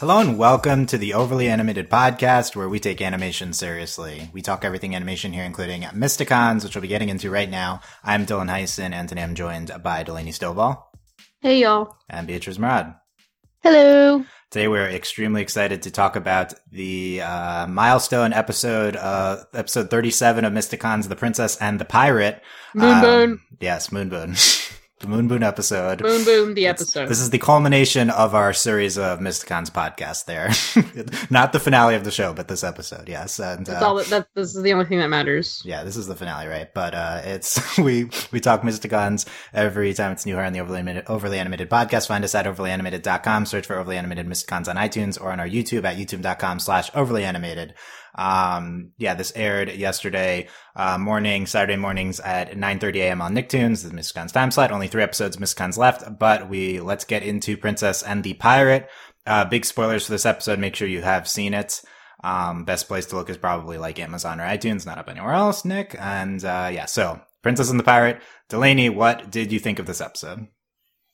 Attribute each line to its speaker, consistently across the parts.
Speaker 1: Hello and welcome to the Overly Animated Podcast, where we take animation seriously. We talk everything animation here, including Mysticons, which we'll be getting into right now. I'm Dylan Heisen, and today I'm joined by Delaney Stovall
Speaker 2: Hey y'all.
Speaker 1: and Beatrice Murad.
Speaker 3: Hello.
Speaker 1: Today we're extremely excited to talk about the uh, milestone episode, uh, episode 37 of Mysticons, The Princess and the Pirate.
Speaker 2: Moonboon.
Speaker 1: Um, yes, Moonboon. the Moonboon episode.
Speaker 2: Boom boom the
Speaker 1: It's-
Speaker 2: episode.
Speaker 1: This is the culmination of our series of Mysticons podcast there. Not the finale of the show, but this episode, yes. And
Speaker 2: That's
Speaker 1: uh,
Speaker 2: all that, that this is the only thing that matters.
Speaker 1: yeah, this is the finale, right? But uh it's we we talk Mysticons every time it's new here on the Overly Animated, Overly Animated podcast. Find us at overlyanimated.com, search for Overly Animated Mysticons on iTunes or on our YouTube at youtube.com slash overly animated. Um yeah, this aired yesterday uh morning, Saturday mornings at 9:30 a.m. on Nicktoons, the Mysticons time slot. Only three episodes of Mysticons left, but we let's get into Princess and the Pirate. Uh big spoilers for this episode. Make sure you have seen it. Um, best place to look is probably like Amazon or iTunes, not up anywhere else, Nick. And, uh, yeah, so Princess and the Pirate. Delaney, what did you think of this episode?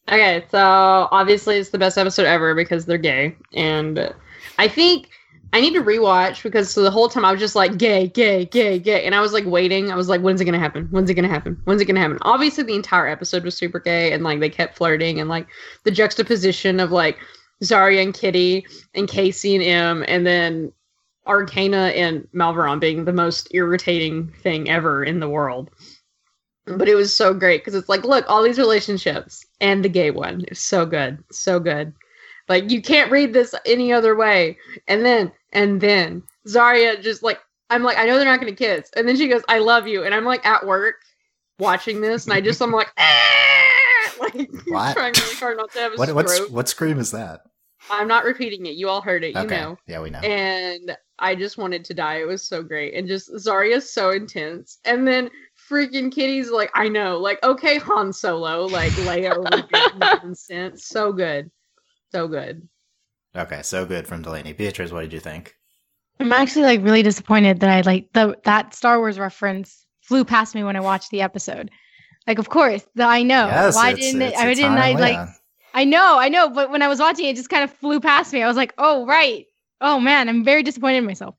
Speaker 2: Okay, so obviously it's the best episode ever because they're gay, and I think I need to rewatch because so the whole time I was just like gay, gay, gay, gay, and I was like waiting. I was like, when's it gonna happen? When's it gonna happen? When's it gonna happen? Obviously, the entire episode was super gay, and like they kept flirting, and like the juxtaposition of like Zarya and Kitty and Casey and M, and then Arkayna and Malvaron being the most irritating thing ever in the world. But it was so great because it's like, look, all these relationships and the gay one is so good, so good. Like you can't read this any other way. And then, and then Zarya just like, I'm like, I know they're not going to kiss. And then she goes, I love you. And I'm like at work watching this, and I just, I'm like, ah! like
Speaker 1: What?
Speaker 2: trying really hard not to have a
Speaker 1: What,
Speaker 2: stroke.
Speaker 1: what scream is that?
Speaker 2: I'm not repeating it. You all heard it. You know
Speaker 1: Yeah, we know.
Speaker 2: and I just wanted to die. It was so great, and just Zarya's so intense, and then freaking Kitty's like, I know, like okay, Han Solo, like Leia over nonsense, so good, so good.
Speaker 1: Okay, so good from Delaney. Beatrice, what did you think?
Speaker 3: I'm actually like really disappointed that I like the that Star Wars reference flew past me when I watched the episode. Like, of course, the, I know.
Speaker 1: yes,
Speaker 3: Why
Speaker 1: it's,
Speaker 3: didn't
Speaker 1: it's,
Speaker 3: it? I didn't. I like.
Speaker 1: Leia.
Speaker 3: I know. I know. But when I was watching, it it just kind of flew past me. I was like, oh right. Oh man, I'm very disappointed in myself.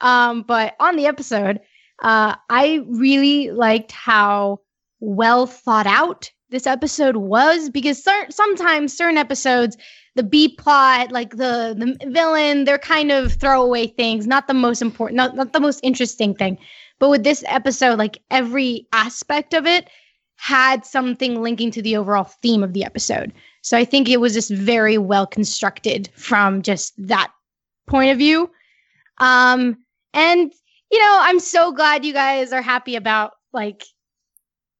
Speaker 3: Um, but on the episode, uh, I really liked how well thought out this episode was because cer- sometimes certain episodes the B plot, like the the villain, they're kind of throwaway things, not the most important, not, not the most interesting thing. But with this episode, like every aspect of it had something linking to the overall theme of the episode. So I think it was just very well constructed from just that point of view. Um, and you know, I'm so glad you guys are happy about like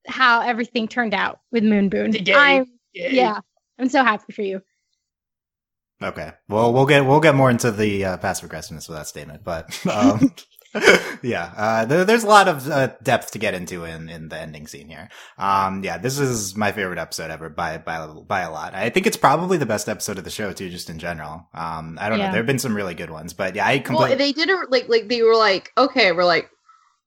Speaker 3: how everything turned out with Moonboon.
Speaker 2: The gay-
Speaker 3: I'm yeah, I'm so happy for you.
Speaker 1: Okay. Well, we'll get we'll get more into the uh, passive aggressiveness of that statement, but um, yeah, uh, there, there's a lot of uh, depth to get into in in the ending scene here. Um, yeah, this is my favorite episode ever by by by a lot. I think it's probably the best episode of the show too, just in general. Um, I don't know. There have been some really good ones, but yeah, I
Speaker 2: Well,
Speaker 1: completely.
Speaker 2: they did it like like they were like, okay, we're like.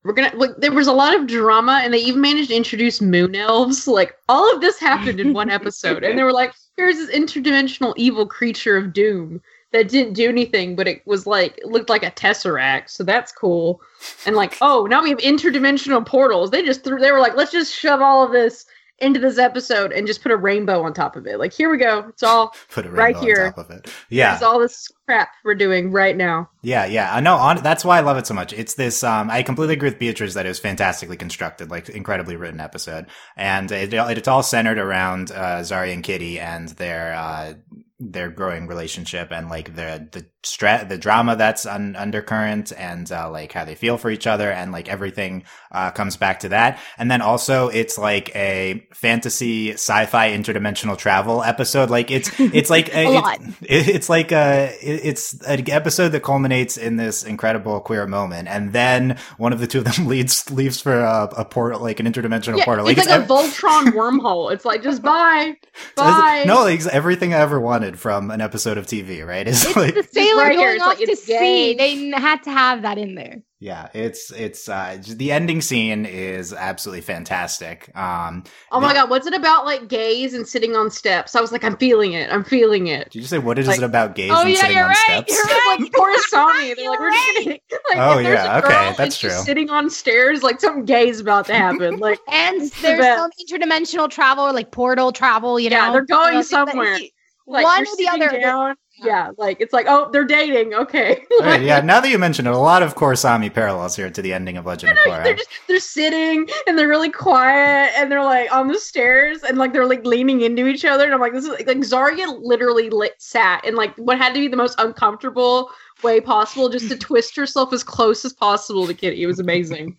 Speaker 2: We're gonna like there was a lot of drama and they even managed to introduce moon elves. Like all of this happened in one episode. And they were like, here's this interdimensional evil creature of doom that didn't do anything, but it was like it looked like a tesseract, so that's cool. And like, oh, now we have interdimensional portals. They just threw they were like, let's just shove all of this into this episode and just put a rainbow on top of it. Like, here we go. It's all
Speaker 1: Put a
Speaker 2: right here.
Speaker 1: on top of it. Yeah,
Speaker 2: it's all this crap we're doing right now.
Speaker 1: Yeah, yeah. I know. On, that's why I love it so much. It's this. Um, I completely agree with Beatrice that it was fantastically constructed, like incredibly written episode, and it, it's all centered around uh, Zarya and Kitty and their uh, their growing relationship and like the the stra- the drama that's un- undercurrent and uh, like how they feel for each other and like everything uh, comes back to that. And then also it's like a fantasy sci-fi interdimensional travel episode. Like it's it's like
Speaker 3: A
Speaker 1: it's-
Speaker 3: lot.
Speaker 1: it, it's like a it- it's an episode that culminates in this incredible queer moment, and then one of the two of them leads leaves for a, a portal, like an interdimensional
Speaker 2: Yeah,
Speaker 1: portal.
Speaker 2: it's like
Speaker 1: ev-
Speaker 2: a Voltron wormhole. It's like just bye,
Speaker 1: it's-
Speaker 2: bye.
Speaker 1: no, it's everything I ever wanted wanted from an episode of TV, right? It's,
Speaker 3: It's
Speaker 1: like
Speaker 3: the sailor
Speaker 2: right here,
Speaker 3: going off
Speaker 2: like,
Speaker 3: to
Speaker 2: it's gay.
Speaker 3: sea. They had to have that in there.
Speaker 1: yeah, it's it's uh the ending scene is absolutely fantastic. Um
Speaker 2: Oh my
Speaker 1: Yeah.
Speaker 2: god, what's it about like gays and sitting on steps? I was like, I'm feeling it. I'm feeling it.
Speaker 1: did you say what is
Speaker 2: Like-
Speaker 1: it about gays
Speaker 3: Oh,
Speaker 1: and
Speaker 3: yeah,
Speaker 1: sitting
Speaker 3: you're
Speaker 1: on
Speaker 3: right,
Speaker 1: steps?
Speaker 3: you're right.
Speaker 2: like Coruscant. They're like, we're just gonna, like,
Speaker 1: Oh,
Speaker 2: if there's
Speaker 1: yeah,
Speaker 2: a girl
Speaker 1: okay,
Speaker 2: and
Speaker 1: that's
Speaker 2: she's
Speaker 1: true.
Speaker 2: sitting on stairs, like something gay's about to happen. Like,
Speaker 3: And there's
Speaker 2: best.
Speaker 3: some interdimensional travel or like portal travel, you know.
Speaker 2: Yeah, they're going
Speaker 3: So it's
Speaker 2: somewhere. like
Speaker 3: One or the other.
Speaker 2: Down. Yeah, like it's like, oh, they're dating. Okay.
Speaker 1: All right, yeah, now that you mention it, a lot of Korrasami parallels here to the ending of Legend of Korra.
Speaker 2: they're just they're sitting and they're really quiet and they're like on the stairs and like they're like leaning into each other and I'm like this is like Zarya literally lit, sat in like what had to be the most uncomfortable way possible just to twist herself as close as possible to Kitty. It was amazing.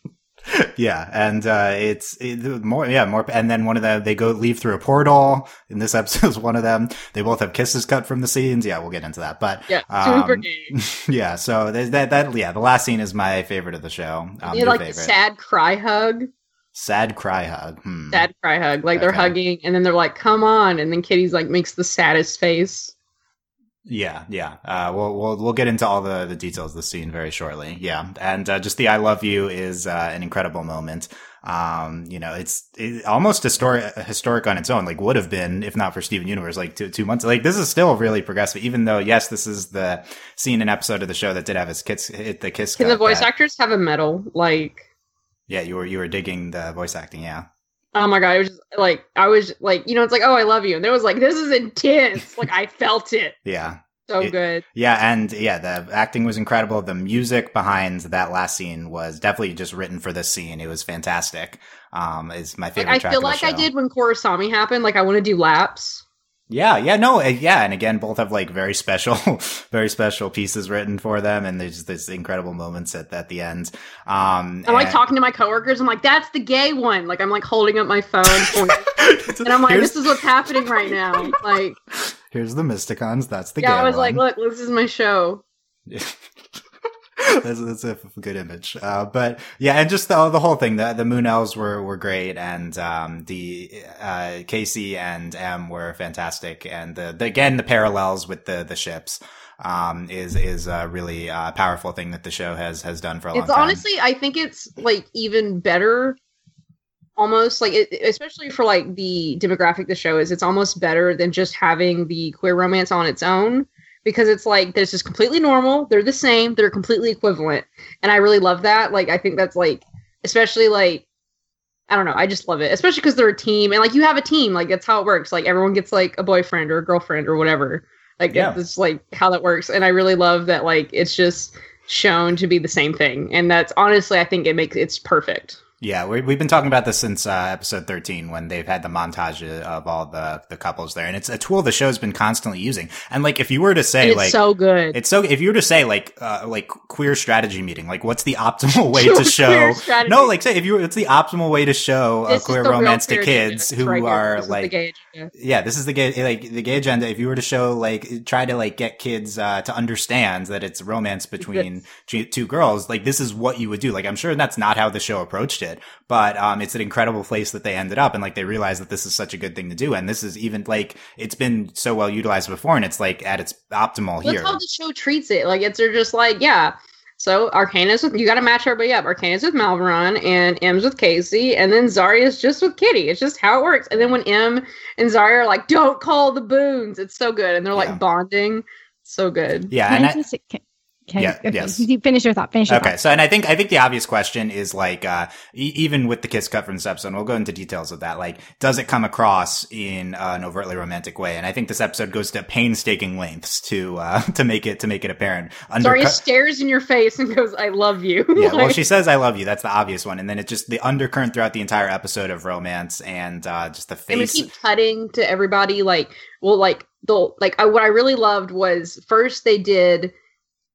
Speaker 1: Yeah, and uh, it's it, more. Yeah, more. And then one of them, they go leave through a portal. In this episode, is one of them. They both have kisses cut from the scenes. Yeah, we'll get into that. But
Speaker 2: Yeah,
Speaker 1: um, yeah, so there's that. That yeah, the last scene is my favorite of the show. Um,
Speaker 2: You
Speaker 1: your
Speaker 2: know, like sad cry hug,
Speaker 1: Sad cry hug. Hmm.
Speaker 2: sad cry hug. Like they're hugging and then they're like, "Come on," and then Kitty's like makes the saddest face.
Speaker 1: Yeah, yeah. Uh, we'll we'll we'll get into all the the details of the scene very shortly. Yeah, and uh, just the "I love you" is uh, an incredible moment. Um, you know, it's it, almost historic historic on its own. Like would have been if not for Steven Universe. Like two two months. Like this is still really progressive. Even though yes, this is the scene and episode of the show that did have his kiss hit the kiss.
Speaker 2: Can the voice
Speaker 1: that-
Speaker 2: actors have a medal? Like,
Speaker 1: Yeah, you were you were digging the voice acting. Yeah.
Speaker 2: Oh my god, it was just like I was like, you know, it's like, oh, I love you, and it was like, this is intense. like I felt it
Speaker 1: Yeah.
Speaker 2: so
Speaker 1: It-
Speaker 2: good.
Speaker 1: Yeah, and yeah, the acting was incredible. The music behind that last scene was definitely just written for this scene. It was fantastic. Um, is my
Speaker 2: Like,
Speaker 1: favorite.
Speaker 2: I
Speaker 1: track
Speaker 2: feel like I did when Korrasami happened. Like I want to do laps.
Speaker 1: Yeah, yeah, no, uh, yeah, and again, both have like very special, very special pieces written for them, and there's this incredible moments at at the end. Um,
Speaker 2: I'm like
Speaker 1: and-
Speaker 2: talking to my coworkers. I'm like, that's the gay one. Like I'm like holding up my phone, and I'm like, this is what's happening right now. Like,
Speaker 1: here's the Mysticons. That's the
Speaker 2: yeah,
Speaker 1: gay
Speaker 2: I was like, look, this is my show.
Speaker 1: That's, that's a good image. Uh, but yeah, and just the, the whole thing, the, the Moon Elves were, were great. And, um, the, uh, Casey and M were fantastic. And the, the, again, the parallels with the, the ships, um, is, is a really, uh, powerful thing that the show has, has done for a long
Speaker 2: It's
Speaker 1: time.
Speaker 2: honestly, I think it's like even better. Almost like, it, especially for like the demographic the show is, it's almost better than just having the queer romance on its own because it's like this is completely normal. They're the same. They're completely equivalent, and I really love that. Like, I think that's like, especially like, I don't know. I just love it, especially because they're a team, and like you have a team. Like that's how it works. Like everyone gets like a boyfriend or a girlfriend or whatever. Like
Speaker 1: Yeah.
Speaker 2: that's like how that works, and I really love that. Like it's just shown to be the same thing, and that's honestly, I think it makes it's perfect.
Speaker 1: Yeah, we, we've been talking about this since uh, episode 13 when they've had the montage of all the, the couples there. And it's a tool the show's been constantly using. And like, if you were to say,
Speaker 2: it's
Speaker 1: like,
Speaker 2: so good.
Speaker 1: it's so, if you were to say, like, uh, like queer strategy meeting, like, what's the optimal way to show? No, like, say, if you it's the optimal way to show
Speaker 2: This
Speaker 1: a queer romance to kids who
Speaker 2: right
Speaker 1: are
Speaker 2: This is the
Speaker 1: like. Yeah, this is the gay, like, the gay agenda. If you were to show, like, try to, like, get kids, uh, to understand that it's romance between two two girls, like, this is what you would do. Like, I'm sure that's not how the show approached it, but, um, it's an incredible place that they ended up and, like, they realized that this is such a good thing to do. And this is even, like, it's been so well utilized before and it's, like, at its optimal
Speaker 2: That's
Speaker 1: here.
Speaker 2: how the show treats it. Like it's they're just like, yeah. So Arkayna's with you got to match everybody up. Arkayna's with Malvaron and M's with Casey, and then Zarya's just with Kitty. It's just how it works. And then when M and Zarya are like, "Don't call the Boons," it's so good, and they're like bonding, so good.
Speaker 1: yeah.
Speaker 3: Can
Speaker 1: And
Speaker 3: I
Speaker 1: I,
Speaker 3: just- can- can-
Speaker 1: Yeah,
Speaker 3: okay,
Speaker 1: yes.
Speaker 3: you Finish your thought. Finish your
Speaker 1: Okay,
Speaker 3: thought.
Speaker 1: so and I think I think the obvious question is like uh, e- even with the kiss cut from this episode, and we'll go into details of that. Like, does it come across in uh, an overtly romantic way? And I think this episode goes to painstaking lengths to uh, to make it to make it apparent.
Speaker 2: Zarya
Speaker 1: Undercut-
Speaker 2: stares in your face and goes, "I love you."
Speaker 1: yeah, well, she says "I love you." That's the obvious one, and then it's just the undercurrent throughout the entire episode of romance and uh, just the face.
Speaker 2: and we keep cutting to everybody like well like the like I, what i really loved was first they did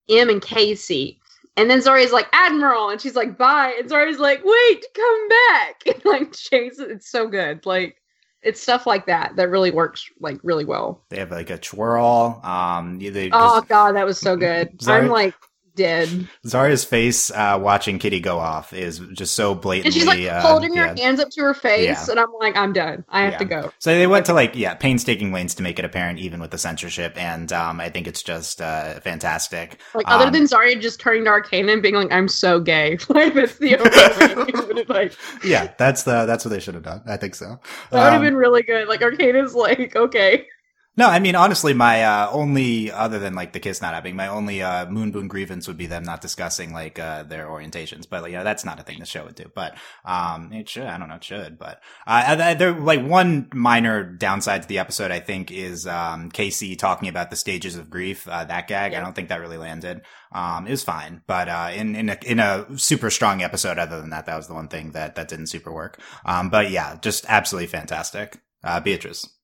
Speaker 2: m and casey. And then Zarya's like admiral! And she's like bye. And Zarya's like wait come back. And like chases it's so good. Like it's stuff like that that really works like really well.
Speaker 1: They have like a twirl. Um, they
Speaker 2: oh
Speaker 1: just-
Speaker 2: god that was so good.
Speaker 1: Zarya-
Speaker 2: i'm like dead.
Speaker 1: Zarya's face uh, watching Kitty go off is just so blatantly.
Speaker 2: And she's like
Speaker 1: uh,
Speaker 2: holding her
Speaker 1: yeah.
Speaker 2: hands up to her face,
Speaker 1: Yeah.
Speaker 2: and I'm like, I'm done. I have
Speaker 1: Yeah.
Speaker 2: to go.
Speaker 1: So they went to like yeah painstaking lengths to make it apparent, even with the censorship, and um, I think it's just uh, fantastic.
Speaker 2: Like other
Speaker 1: Um,
Speaker 2: than Zarya just turning to Arkayna and being like, "I'm so gay," like that's the only way. like
Speaker 1: Yeah, that's the that's what they should have done. I think so.
Speaker 2: that would have
Speaker 1: Um,
Speaker 2: been really good. Like Arkayna's like, okay,
Speaker 1: No, I mean honestly, my uh, only other than like the kiss not happening, my only uh, moon boon grievance would be them not discussing like uh, their orientations. But like, you know, that's not a thing the show would do. But um, it should. I don't know. It should. But uh, uh, there like one minor downside to the episode, I think, is um, Casey talking about the stages of grief. Uh, that gag, I don't think that really landed. Um, it was fine, but uh, in in a, in a super strong episode, other than that, that was the one thing that that didn't super work. Um, but yeah, just absolutely fantastic. Uh, Beatrice.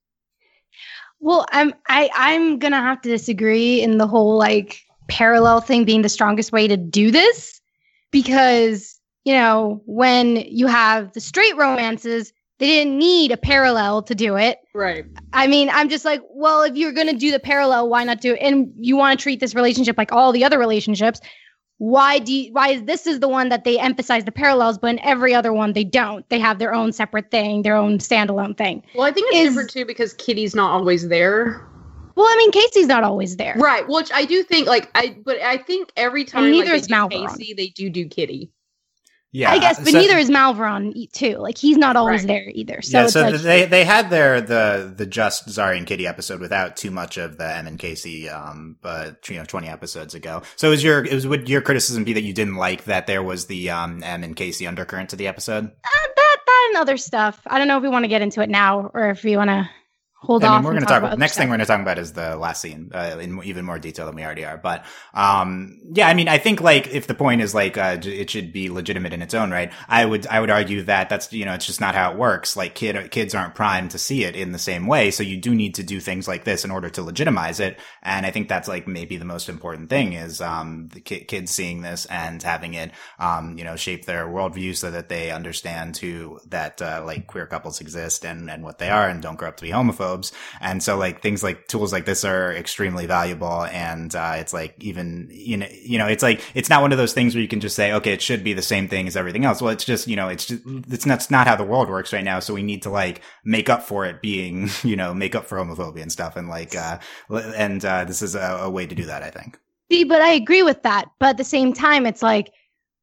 Speaker 3: Well, I'm I I'm gonna have to disagree in the whole like parallel thing being the strongest way to do this because you know when you have the straight romances they didn't need a parallel to do it.
Speaker 2: Right.
Speaker 3: i mean i'm just like well if you're gonna do the parallel why not do it? And you want to treat this relationship like all the other relationships why do you, why is this is the one that they emphasize the parallels but in every other one they don't they have their own separate thing their own standalone thing
Speaker 2: Well, I think it's
Speaker 3: Is-
Speaker 2: different too because Kitty's not always there.
Speaker 3: well i mean casey's not always there
Speaker 2: Right. Which I do think, like, I but I think every time
Speaker 3: neither
Speaker 2: like,
Speaker 3: is
Speaker 2: do Casey, they do do Kitty.
Speaker 1: Yeah,
Speaker 3: I guess, but
Speaker 1: so-
Speaker 3: neither is Malvaron e- too. Like he's not always
Speaker 2: Right.
Speaker 3: there either. So
Speaker 1: yeah,
Speaker 3: it's
Speaker 1: so
Speaker 3: like
Speaker 1: they they had their the the just Zari and Kitty episode without too much of the M and Casey um but you know twenty episodes ago. So is your it was would your criticism be that you didn't like that there was the um M and Casey undercurrent to the episode?
Speaker 3: uh, that that and other stuff. I don't know if we want to get into it now or if we want to hold
Speaker 1: I
Speaker 3: off.
Speaker 1: mean, we're going to talk about next thing we're going to talk about is the last scene uh, in even more detail than we already are. But um, yeah, I mean, I think like if the point is like uh, it should be legitimate in its own right, I would I would argue that that's you know it's just not how it works. Like kid kids aren't primed to see it in the same way, so you do need to do things like this in order to legitimize it. And I think that's like maybe the most important thing is um the ki- kids seeing this and having it um you know shape their worldview so that they understand too that uh, like queer couples exist and and what they are and don't grow up to be homophobes. And so like things like tools like this are extremely valuable. And, uh, it's like even, you know, you know, it's like, it's not one of those things where you can just say, okay, it should be the same thing as everything else. Well, it's just, you know, it's just, it's not, it's not how the world works right now. So we need to like make up for it being, you know, make up for homophobia and stuff. And like, uh, and, uh, this is a, a way to do that, I think.
Speaker 3: See, but I agree with that. But at the same time, it's like,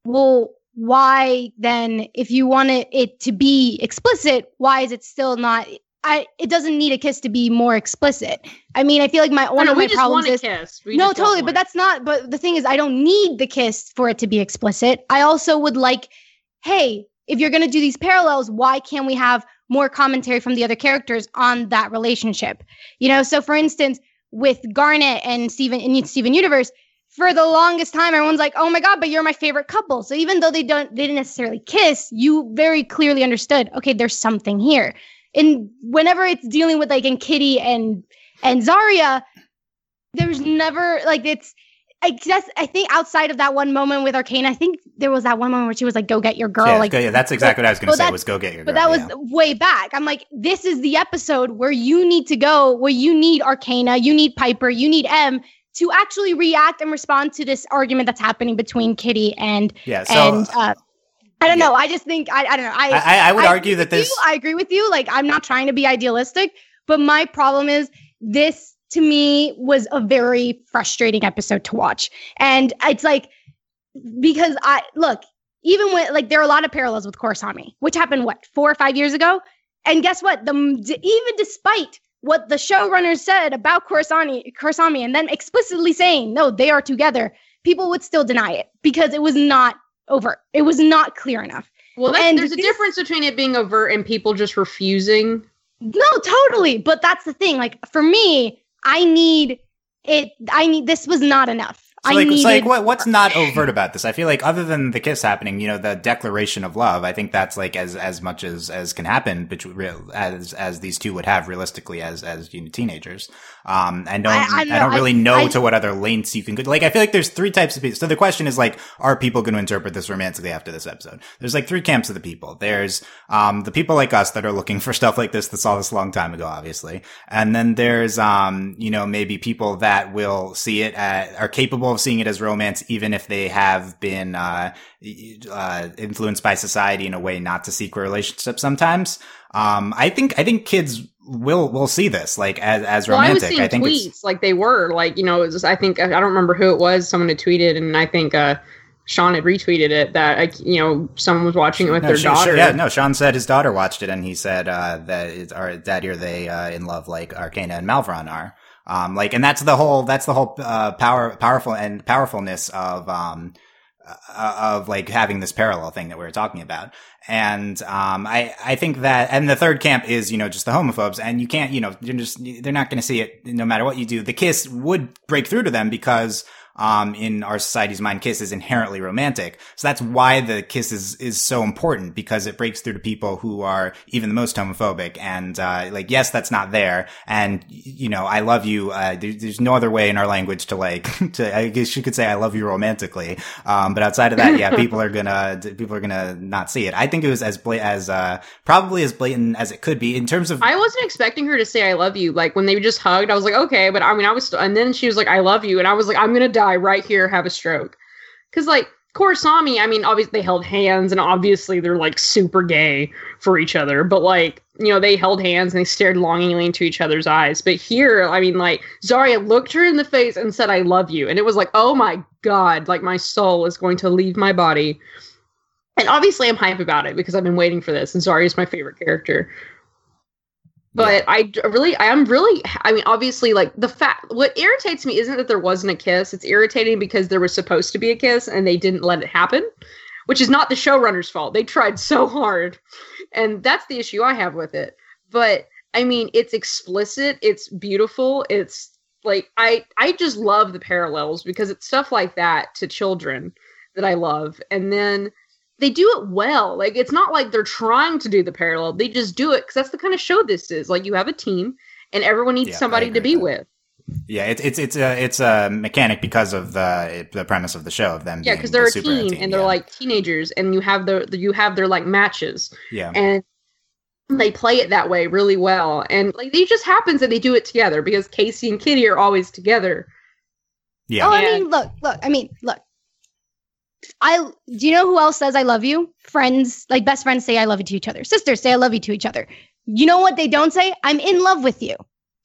Speaker 3: well, why then, if you want it, it to be explicit, why is it still not? I it doesn't need a kiss to be more explicit. I mean, I feel like my
Speaker 2: Oh,
Speaker 3: one
Speaker 2: no,
Speaker 3: of my problems is no, totally. But that's not. But the thing is, I don't need the kiss for it to be explicit. I also would like, hey, if you're going to do these parallels, why can't we have more commentary from the other characters on that relationship? You know, so for instance, with Garnet and Steven in Steven Universe, for the longest time, everyone's like, "Oh my god, but you're my favorite couple." So even though they don't, they didn't necessarily kiss, you very clearly understood. Okay, there's something here. And whenever it's dealing with like in Kitty and and Zarya, there's never like it's I guess I think outside of that one moment with Arcane, I think there was that one moment where she was like, "Go get your girl."
Speaker 1: yeah,
Speaker 3: like,
Speaker 1: yeah, that's exactly what I was going to say was go get your
Speaker 3: but
Speaker 1: girl,
Speaker 3: that was way back. I'm like, this is the episode where you need to go, where you need Arkayna, you need Piper, you need M to actually react and respond to this argument that's happening between Kitty and
Speaker 1: yeah. So
Speaker 3: and uh, I don't know. I just think I, I don't know. I
Speaker 1: I, I, would
Speaker 3: I
Speaker 1: argue that this.
Speaker 3: you. I agree with you. Like, I'm not trying to be idealistic, but my problem is this to me was a very frustrating episode to watch. And it's like, because I look, even when like there are a lot of parallels with Korrasami, which happened what, four or five years ago? And guess what? The even despite what the showrunners said about Korrasami, Korrasami, and then explicitly saying, no, they are together, people would still deny it because it was not overt. It was not clear enough.
Speaker 2: Well, that's,
Speaker 3: And
Speaker 2: there's a
Speaker 3: this-
Speaker 2: difference between it being overt and people just refusing.
Speaker 3: No, totally. But that's the thing. Like for me, I need it. I need this was not enough.
Speaker 1: So
Speaker 3: I
Speaker 1: like,
Speaker 3: needed.
Speaker 1: so like what, what's not overt about this? I feel like other than the kiss happening, you know, the declaration of love, I think that's like as, as much as, as can happen between real, as, as these two would have realistically as, as you know, teenagers. Um, and don't,
Speaker 3: I-
Speaker 1: I,
Speaker 3: I
Speaker 1: don't really
Speaker 3: I-
Speaker 1: know to what other lengths you can go. Like, I feel like there's three types of people. So the question is like, are people going to interpret this romantically after this episode? There's like three camps of the people. There's, um, the people like us that are looking for stuff like this that saw this a long time ago, obviously. And then there's, um, you know, maybe people that will see it, at, are capable of seeing it as romance, even if they have been uh, uh, influenced by society in a way not to seek relationships sometimes. Um, I think I think kids will we'll see this like as as
Speaker 2: Well, I was
Speaker 1: romantic. I think
Speaker 2: tweets
Speaker 1: it's
Speaker 2: like they were like you know it was just, I think I don't remember who it was. Someone had tweeted, and I think uh, Sean had retweeted it that like you know someone was watching it with
Speaker 1: no,
Speaker 2: their
Speaker 1: Sh- Sh-
Speaker 2: daughter.
Speaker 1: yeah, no. Sean said his daughter watched it, and he said uh, that it's, are Daddy are they uh, in love like Arkayna and Malvaron are. Um, like, and that's the whole that's the whole uh, power powerful and powerfulness of um of like having this parallel thing that we were talking about. And um, I I think that and the third camp is you know just the homophobes, and you can't you know you're just they're not going to see it no matter what you do. The kiss would break through to them because um, in our society's mind, kiss is inherently romantic. So that's why the kiss is, is so important because it breaks through to people who are even the most homophobic. And, uh, like, yes, that's not there. And, you know, I love you. Uh, there, there's no other way in our language to like, to, I guess you could say I love you romantically. Um, but outside of that, yeah, people are gonna, people are gonna not see it. I think it was as, bla- as, uh, probably as blatant as it could be in terms of,
Speaker 2: I wasn't expecting her to say "I love you." Like when they just hugged, I was like, "Okay," but I mean, I was, st- and then she was like, "I love you," and I was like, "I'm gonna die right here, have a stroke," because like Korrasami, I mean, obviously they held hands, and obviously they're like super gay for each other, but like you know, they held hands and they stared longingly into each other's eyes. But here, I mean, like Zarya looked her in the face and said, "I love you," and it was like, "Oh my god!" Like my soul is going to leave my body. And obviously, I'm hype about it because I've been waiting for this, and Zarya is my favorite character but I really, I am really, I mean, obviously, like the fact, what irritates me isn't that there wasn't a kiss. It's irritating because there was supposed to be a kiss and they didn't let it happen, which is not the showrunner's fault. They tried so hard. And that's the issue I have with it. But I mean, it's explicit, it's beautiful, it's like, I, I just love the parallels because it's stuff like that to children that I love. And then they do it well. Like it's not like they're trying to do the parallel. They just do it because that's the kind of show this is. Like you have a team, and everyone needs
Speaker 1: Yeah,
Speaker 2: somebody to be
Speaker 1: with
Speaker 2: with.
Speaker 1: yeah, it's, it's, it's a, it's a mechanic because of the, the premise of the show of them.
Speaker 2: Yeah, because they're
Speaker 1: the
Speaker 2: a
Speaker 1: superhero
Speaker 2: team and they're
Speaker 1: yeah.
Speaker 2: like teenagers, and you have the you have their like matches,
Speaker 1: yeah.
Speaker 2: and they play it that way really well. And like it just happens that they do it together because Casey and Kitty are always together.
Speaker 1: Yeah.
Speaker 3: Oh, I
Speaker 2: Yeah.
Speaker 3: mean, look, look. I mean, look. I do you know who else says I love you? Friends, like best friends, say I love you to each other. Sisters say I love you to each other. You know what they don't say? I'm in love with you.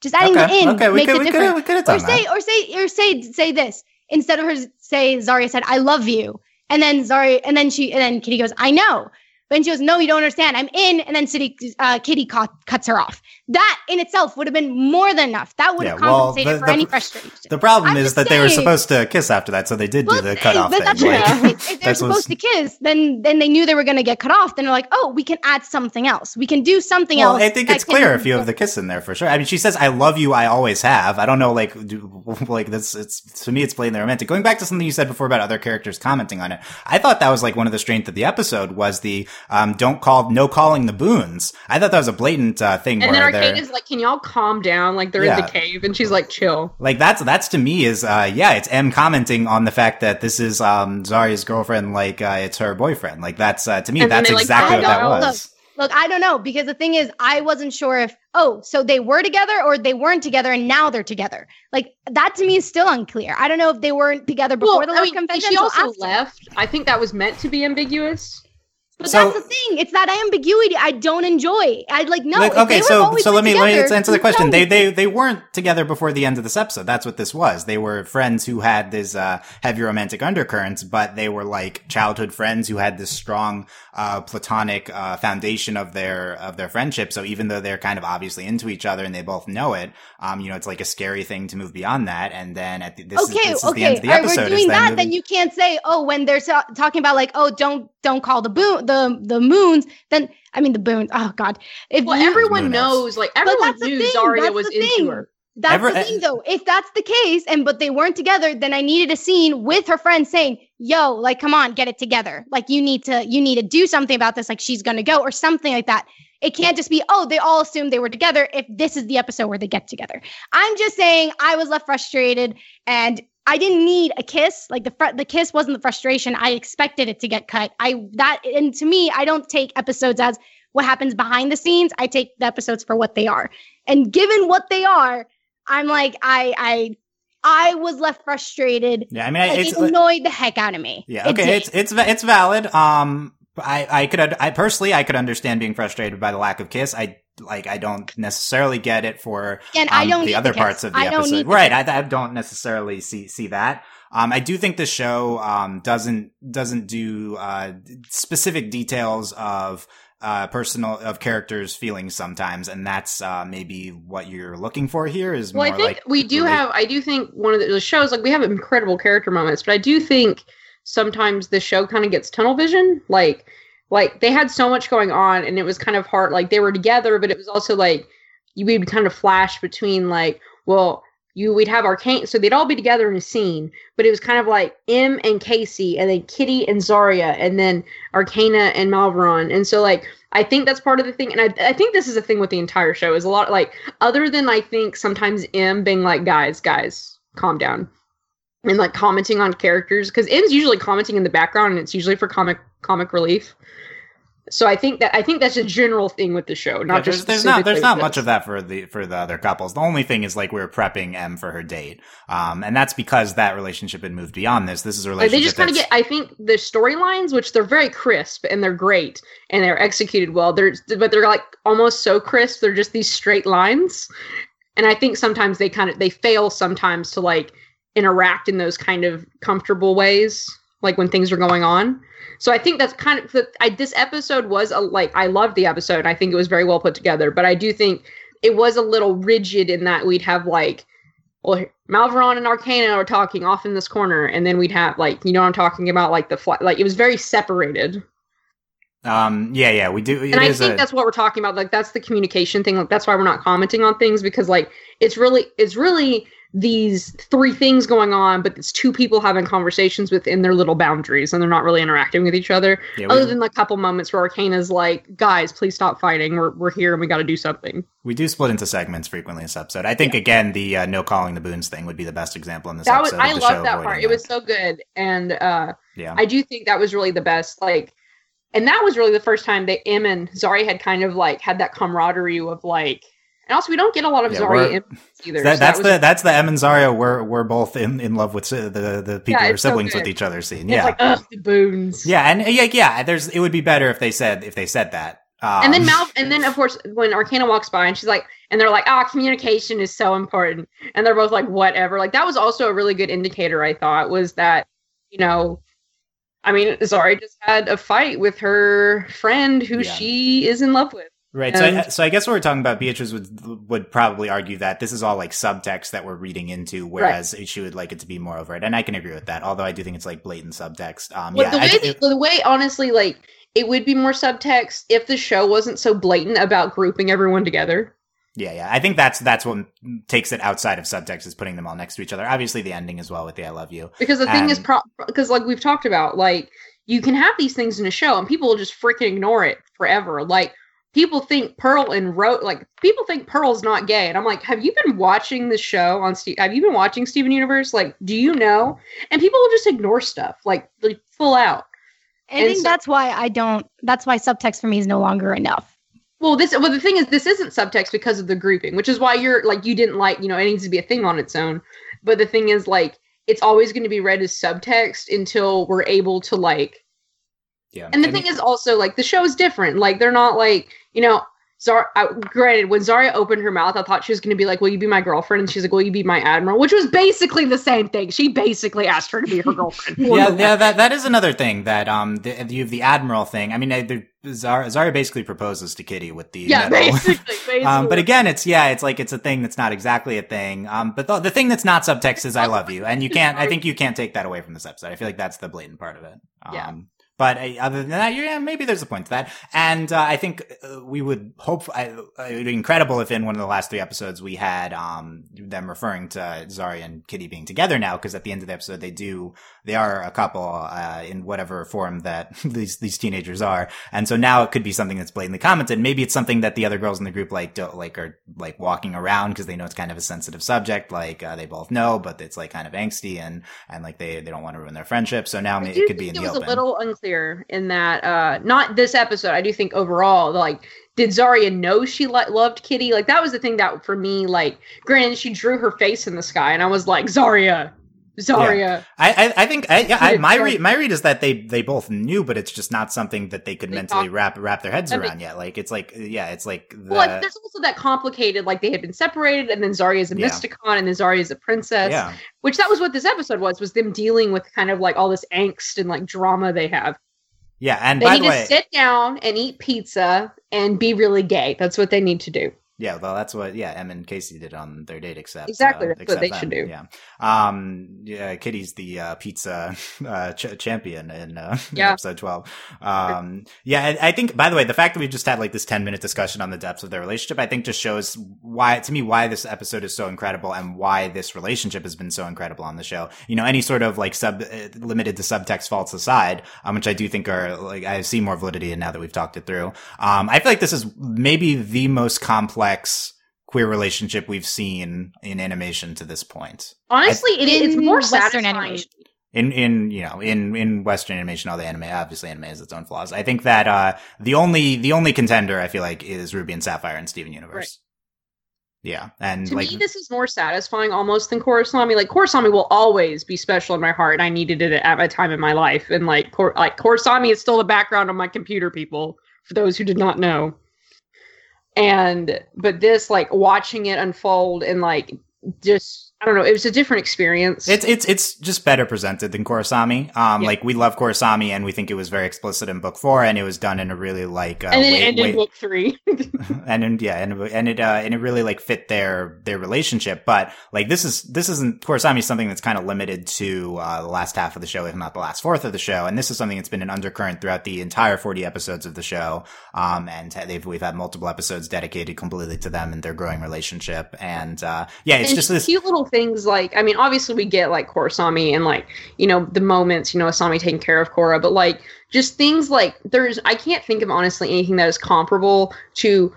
Speaker 3: Just adding the in
Speaker 1: okay,
Speaker 3: makes
Speaker 1: could,
Speaker 3: it
Speaker 1: we
Speaker 3: different.
Speaker 1: could, we could
Speaker 3: or say
Speaker 1: that.
Speaker 3: or say or say say this instead of her say Zarya said I love you and then Zarya and then she and then Kitty goes I know then she goes no you don't understand I'm in and then City uh, Kitty cut, cuts her off that in itself would have been more than enough that would have
Speaker 1: Yeah, well,
Speaker 3: compensated
Speaker 1: the-
Speaker 3: for
Speaker 1: the-
Speaker 3: any frustration
Speaker 1: The problem
Speaker 3: I'm
Speaker 1: is that they were supposed to kiss after that, so they did do the
Speaker 3: hey,
Speaker 1: cutoff
Speaker 3: but
Speaker 1: thing.
Speaker 3: that's
Speaker 1: like-
Speaker 3: if, if they're
Speaker 1: that's
Speaker 3: supposed to kiss then then they knew they were going to get cut off then they're like oh we can add something else we can do something
Speaker 1: Well,
Speaker 3: else
Speaker 1: I think it's clear if you have the kiss in there for sure. I mean, she says, "I love you, I always have." I don't know, like, like this. It's to me, it's blatantly romantic. Going back to something you said before about other characters commenting on it, I thought that was like one of the strengths of the episode was the um, "don't call, no calling the boons." I thought that was a blatant uh, thing
Speaker 2: And then
Speaker 1: where they're
Speaker 2: is like, "Can y'all calm down?" Like they're in the cave, and she's like, "Chill."
Speaker 1: like that's that's to me is uh yeah it's M commenting on the fact that this is um Zarya's girlfriend like uh, it's her boyfriend like that's uh, to me
Speaker 2: And
Speaker 1: that's
Speaker 2: they,
Speaker 1: exactly
Speaker 3: find
Speaker 1: what that was.
Speaker 3: Look, I don't know because the thing is, I wasn't sure if oh, so they were together or they weren't together and now they're together. Like that to me is still unclear. I don't know if they weren't together before
Speaker 2: Well,
Speaker 3: the
Speaker 2: I
Speaker 3: love
Speaker 2: mean,
Speaker 3: convention.
Speaker 2: she also
Speaker 3: after.
Speaker 2: left. I think that was meant to be ambiguous.
Speaker 3: But
Speaker 1: So-
Speaker 3: that's the thing. It's that ambiguity I don't enjoy. I like no.
Speaker 1: Like, okay, so so let me let me answer the question. They they they weren't together before the end of this episode. That's what this was. They were friends who had this uh, heavy romantic undercurrents, but they were like childhood friends who had this strong uh, platonic uh, foundation of their of their friendship. So even though they're kind of obviously into each other and they both know it, um, you know, it's like a scary thing to move beyond that. And then at the, this
Speaker 3: okay,
Speaker 1: is this is
Speaker 3: okay.
Speaker 1: the end of the
Speaker 3: All right,
Speaker 1: episode.
Speaker 3: we're doing that.
Speaker 1: moving-
Speaker 3: Then you can't say, oh, when they're ta- talking about like, oh, don't don't call the boon the the moons. Then I mean the boons. Oh God, if
Speaker 2: Well,
Speaker 3: you,
Speaker 2: everyone knows, like everyone
Speaker 3: that's the
Speaker 2: knew
Speaker 3: thing,
Speaker 2: Zarya
Speaker 3: that's
Speaker 2: was into
Speaker 3: thing.
Speaker 2: her.
Speaker 3: That's
Speaker 1: Ever-
Speaker 3: the thing, though. If that's the case, and but they weren't together, then I needed a scene with her friend saying, "Yo, like, come on, get it together. Like, you need to, you need to do something about this. Like, she's gonna go, or something like that." It can't just be, "Oh, they all assumed they were together." If this is the episode where they get together, I'm just saying I was left frustrated, and I didn't need a kiss. Like the fr- the kiss wasn't the frustration. I expected it to get cut. I that, and to me, I don't take episodes as what happens behind the scenes. I take the episodes for what they are. And given what they are, I'm like, I, I, I was left frustrated.
Speaker 1: Yeah, I mean,
Speaker 3: it annoyed the heck out of me.
Speaker 1: yeah, okay,
Speaker 3: did.
Speaker 1: it's it's it's valid. Um, I I could I personally I could understand being frustrated by the lack of kiss. I like I don't necessarily get it for
Speaker 3: and I
Speaker 1: um,
Speaker 3: don't
Speaker 1: the other
Speaker 3: kiss.
Speaker 1: parts of the
Speaker 3: I
Speaker 1: episode. Right. I, I don't necessarily see see that. Um, I do think the show um doesn't doesn't do uh specific details of uh personal of characters' feelings sometimes, and that's uh maybe what you're looking for here is
Speaker 2: Well,
Speaker 1: more
Speaker 2: I think
Speaker 1: like
Speaker 2: we do
Speaker 1: relate-
Speaker 2: have. I do think one of the, the shows like we have incredible character moments, but I do think sometimes the show kind of gets tunnel vision. Like, like they had so much going on, and it was kind of hard. Like they were together, but it was also like you would kind of flash between like, well, you we'd have Arcane, so they'd all be together in a scene, but it was kind of like M and Casey, and then Kitty and Zarya, and then Arkayna and Malvaron, and so like. I think that's part of the thing, and I, I think this is a thing with the entire show. Is a lot like other than I think sometimes M being like, guys, guys, calm down, and like commenting on characters because M's usually commenting in the background, and it's usually for comic comic relief. So I think that I think that's a general thing with the show, not
Speaker 1: Yeah, there's,
Speaker 2: just
Speaker 1: there's not there's not much
Speaker 2: this.
Speaker 1: of that for the for the other couples. The only thing is like we are prepping M for her date, um, and that's because that relationship had moved beyond this. This is a relationship.
Speaker 2: they just kind of get. I think the storylines, which they're very crisp and they're great and they're executed well. They're but they're like almost so crisp. They're just these straight lines, and I think sometimes they kind of they fail sometimes to like interact in those kind of comfortable ways, like when things are going on. So I think that's kind of the, I, this episode was a, like I loved the episode. I think it was very well put together, but I do think it was a little rigid in that we'd have like well, Malvaron and Arkayna are talking off in this corner, and then we'd have like, you know, what I'm talking about, like the fly, like it was very separated,
Speaker 1: um, yeah, yeah, we do.
Speaker 2: And I think
Speaker 1: a-
Speaker 2: that's what we're talking about. Like that's the communication thing. Like that's why we're not commenting on things because like it's really, it's really these three things going on, but it's two people having conversations within their little boundaries, and they're not really interacting with each other.
Speaker 1: yeah, we,
Speaker 2: Other than the couple moments where Arkayna's like, "Guys, please stop fighting. We're we're here and we got to do something."
Speaker 1: we do split into segments frequently in this episode. I think again the uh, no calling the boons thing would be the best example in this
Speaker 2: that was
Speaker 1: episode.
Speaker 2: I love that part. It was so good, and uh
Speaker 1: yeah.
Speaker 2: I do think that was really the best. Like, and that was really the first time that Em and Zari had kind of like had that camaraderie of like, and also we don't get a lot of
Speaker 1: Yeah,
Speaker 2: Zari either.
Speaker 1: That,
Speaker 2: so
Speaker 1: that's
Speaker 2: that
Speaker 1: the that's the M and Zarya. We're we're both in, in love with the the people
Speaker 2: Yeah,
Speaker 1: who are
Speaker 2: it's so
Speaker 1: siblings with each other. Scene,
Speaker 2: It's
Speaker 1: yeah,
Speaker 2: like ugh, the boons.
Speaker 1: yeah, and yeah, yeah. There's it would be better if they said if they said that. Um,
Speaker 2: And then Mal, and then of course when Arkayna walks by and she's like, and they're like, ah, communication is so important, and they're both like, whatever. Like that was also a really good indicator. I thought was that, you know, I mean, Zari just had a fight with her friend who
Speaker 1: Yeah.
Speaker 2: she is in love with.
Speaker 1: Right. So, I, so I guess what we're talking about, Beatrice would would probably argue that this is all like subtext that we're reading into, whereas she would like it to be more overt. And I can agree with that. Although I do think it's like blatant subtext. Um,
Speaker 2: Well,
Speaker 1: yeah,
Speaker 2: the
Speaker 1: I-
Speaker 2: way,
Speaker 1: it-
Speaker 2: the way, honestly, like it would be more subtext if the show wasn't so blatant about grouping everyone together.
Speaker 1: yeah, yeah. I think that's that's what takes it outside of subtext is putting them all next to each other. Obviously, the ending as well with the "I love you."
Speaker 2: Because the thing is,
Speaker 1: And-
Speaker 2: pro because like we've talked about, like you can have these things in a show and people will just freaking ignore it forever. Like people think Pearl and Ro like people think Pearl's not gay, and I'm like, have you been watching the show on Steve? Have you been watching Steven Universe? Like, do you know? And people will just ignore stuff like like full out.
Speaker 3: I
Speaker 2: And
Speaker 3: think
Speaker 2: so-
Speaker 3: that's why I don't. That's why subtext for me is no longer enough.
Speaker 2: Well, this well the thing is this isn't subtext because of the grouping, which is why you're like you didn't like you know it needs to be a thing on its own. But the thing is like it's always going to be read as subtext until we're able to like.
Speaker 1: Yeah.
Speaker 2: And the
Speaker 1: I
Speaker 2: thing
Speaker 1: mean-
Speaker 2: is also like the show is different. Like they're not like you know. Zar, I, granted, when Zarya opened her mouth, I thought she was going to be like, "Will you be my girlfriend?" And she's like, "Will you be my admiral?" Which was basically the same thing. She basically asked her to be her girlfriend.
Speaker 1: yeah, yeah, that that is another thing that um the, you have the admiral thing. I mean, I, the, Zara, Zarya basically proposes to Kitty with the
Speaker 2: yeah,
Speaker 1: medal.
Speaker 2: basically, basically.
Speaker 1: Um, but again, it's yeah, it's like it's a thing that's not exactly a thing. Um, but the, the thing that's not subtext is "I love you," and you can't. I think you can't take that away from this episode. I feel like that's the blatant part of it. Um,
Speaker 2: Yeah.
Speaker 1: But uh, other than that, yeah, maybe there's a point to that. And uh, I think uh, we would hope I, it would be incredible if in one of the last three episodes we had um, them referring to Zarya and Kitty being together now, because at the end of the episode they do they are a couple uh, in whatever form that these these teenagers are, and so now it could be something that's blatantly commented. Maybe it's something that the other girls in the group like don't like are like walking around because they know it's kind of a sensitive subject. Like uh, they both know, but it's like kind of angsty and and like they they don't want to ruin their friendship. So now
Speaker 2: I
Speaker 1: maybe
Speaker 2: do
Speaker 1: it could be in
Speaker 2: it
Speaker 1: the
Speaker 2: was
Speaker 1: open.
Speaker 2: a little unclear unclear in that uh not this episode. I do think overall like did Zarya know she li- loved Kitty? Like that was the thing that for me like granted she drew her face in the sky and I was like Zarya Zarya.
Speaker 1: I, I, I think I, yeah, I, my read my read is that they they both knew, but it's just not something that they could
Speaker 2: They
Speaker 1: mentally
Speaker 2: talked-
Speaker 1: wrap wrap their heads
Speaker 2: That
Speaker 1: around yet. Like it's like yeah, it's like the,
Speaker 2: Well, like, there's also that complicated, like they had been separated, and then Zarya is a
Speaker 1: Yeah.
Speaker 2: Mysticon, and then Zarya is a princess.
Speaker 1: yeah.
Speaker 2: Which that was what this episode was, was them dealing with kind of like all this angst and like drama they have.
Speaker 1: Yeah, and
Speaker 2: They
Speaker 1: by
Speaker 2: need to
Speaker 1: way,
Speaker 2: sit down and eat pizza and be really gay. That's what they need to do.
Speaker 1: Yeah, well, that's what yeah, Em and Casey did on their date. Except
Speaker 2: Exactly,
Speaker 1: uh,
Speaker 2: that's what they
Speaker 1: them.
Speaker 2: should do.
Speaker 1: Yeah, um, yeah, Kitty's the uh, pizza uh, ch- champion in, uh, in episode twelve. Um, yeah, I, I think by the way, the fact that we've just had like this ten minute discussion on the depths of their relationship, I think just shows why to me why this episode is so incredible and why this relationship has been so incredible on the show. You know, any sort of like sub uh, limited to subtext faults aside, um, which I do think are like I see more validity in now that we've talked it through. Um, I feel like this is maybe the most complex queer relationship we've seen in animation to this point.
Speaker 2: Honestly, it, it's
Speaker 3: In
Speaker 2: more
Speaker 3: Western
Speaker 2: satisfying.
Speaker 3: animation.
Speaker 1: In in you know in in Western animation, all the anime obviously anime has its own flaws. I think that uh the only the only contender I feel like is Ruby and Sapphire and Steven Universe.
Speaker 2: Right.
Speaker 1: Yeah, and
Speaker 2: To
Speaker 1: like
Speaker 2: me, this is more satisfying almost than Korrasami. Like Korrasami will always be special in my heart, and I needed it at a time in my life. And like, Kor- like Korrasami is still the background on my computer. People, for those who did not know. And but this, like, watching it unfold and like just I don't know, it was a different experience.
Speaker 1: It's it's it's just better presented than Korrasami. Um,
Speaker 2: Yeah.
Speaker 1: like we love Korrasami, and we think it was very explicit in book four, and it was done in a really like uh,
Speaker 2: and then ended in book three.
Speaker 1: and then yeah, and it- and it uh, and it really like fit their their relationship. But like this is this isn't Korrasami is something that's kind of limited to uh, the last half of the show, if not the last fourth of the show. And this is something that's been an undercurrent throughout the entire forty episodes of the show. Um, and they've we've had multiple episodes dedicated completely to them and their growing relationship. And uh, yeah, it's
Speaker 2: and
Speaker 1: just this.
Speaker 2: cute little things like I mean, obviously we get like Korrasami and like you know the moments you know Asami taking care of Korra, but like just things like there's I can't think of honestly anything that is comparable to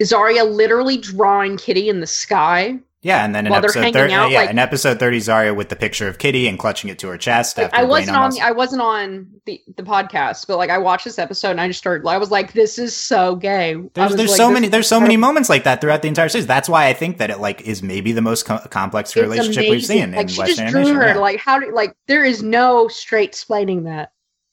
Speaker 2: Zarya literally drawing Kitty in the sky.
Speaker 1: Yeah, and then in episode thirty,
Speaker 2: out,
Speaker 1: yeah,
Speaker 2: like-
Speaker 1: in episode thirty, Zarya with the picture of Kitty and clutching it to her chest.
Speaker 2: Like,
Speaker 1: after
Speaker 2: I wasn't on the, I wasn't on the the podcast, but like I watched this episode and I just started I was like, this is so gay.
Speaker 1: There's there's
Speaker 2: like,
Speaker 1: so many there's so many moments like that throughout the entire series. That's why I think that it like is maybe the most co- complex relationship we've seen
Speaker 2: Like
Speaker 1: in
Speaker 2: she
Speaker 1: Western
Speaker 2: just drew
Speaker 1: animation.
Speaker 2: her.
Speaker 1: yeah.
Speaker 2: Like how do like there is no straight explaining that.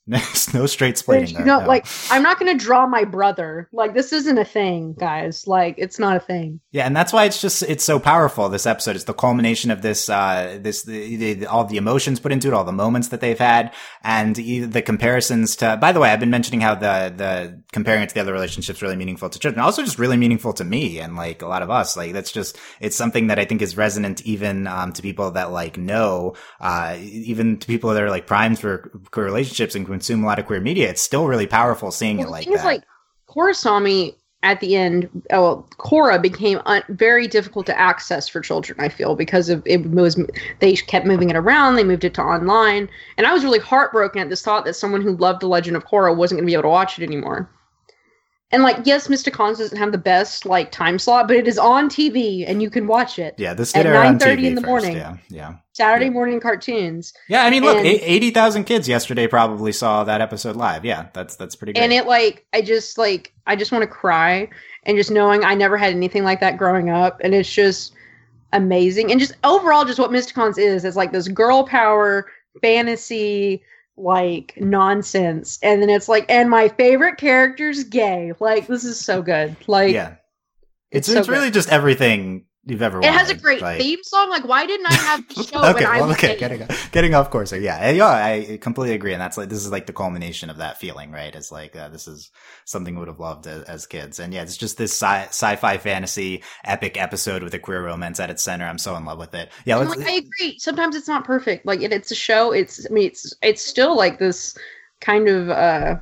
Speaker 1: There's no straight splitting
Speaker 2: no, like I'm not gonna draw my brother. Like this isn't a thing, guys. Like it's not a thing.
Speaker 1: Yeah, and that's why it's just it's so powerful. This episode is the culmination of this, uh, this the, the, all the emotions put into it, all the moments that they've had, and the comparisons to. By the way, I've been mentioning how the the comparing it to the other relationships really meaningful to children, also just really meaningful to me and like a lot of us. Like that's just it's something that I think is resonant even um, to people that like know, uh, even to people that are like primed for queer relationships and consume a lot of queer media. It's still really powerful seeing
Speaker 2: Well,
Speaker 1: it like that.
Speaker 2: like Korrasami at the end. Oh, well, Korra became un- very difficult to access for children. I feel because of it was they kept moving it around. They moved it to online, and I was really heartbroken at this thought that someone who loved the Legend of Korra wasn't going to be able to watch it anymore. And like, yes, Mysticons doesn't have the best like time slot, but it is on TV and you can watch it.
Speaker 1: yeah, this did
Speaker 2: at
Speaker 1: on
Speaker 2: 9:30 in the
Speaker 1: first.
Speaker 2: morning.
Speaker 1: Yeah, yeah.
Speaker 2: Saturday
Speaker 1: Yeah.
Speaker 2: morning cartoons.
Speaker 1: Yeah, I mean, look,
Speaker 2: And-
Speaker 1: eight- 80,000 kids yesterday probably saw that episode live. Yeah, that's that's pretty great.
Speaker 2: and it like i just like i just want to cry and just knowing i never had anything like that growing up and it's just amazing and just overall just what Mr. mysticons is is like this girl power fantasy like nonsense. And then it's like and my favorite character's gay. Like this is so good. Like
Speaker 1: yeah. It's
Speaker 2: it's so
Speaker 1: it's really just everything you've ever
Speaker 2: it has a great
Speaker 1: like-
Speaker 2: theme song like why didn't i have the show
Speaker 1: okay,
Speaker 2: when i
Speaker 1: well,
Speaker 2: was
Speaker 1: okay, getting getting off course here. Yeah, yeah, I completely agree, and that's like this is like the culmination of that feeling, right? It's like uh, this is something we would have loved as, as kids, and yeah, it's just this sci- sci-fi fantasy epic episode with a queer romance at its center. I'm so in love with it. Yeah,
Speaker 2: like, I agree. Sometimes it's not perfect. Like it, it's a show. It's I mean it's it's still like this kind of uh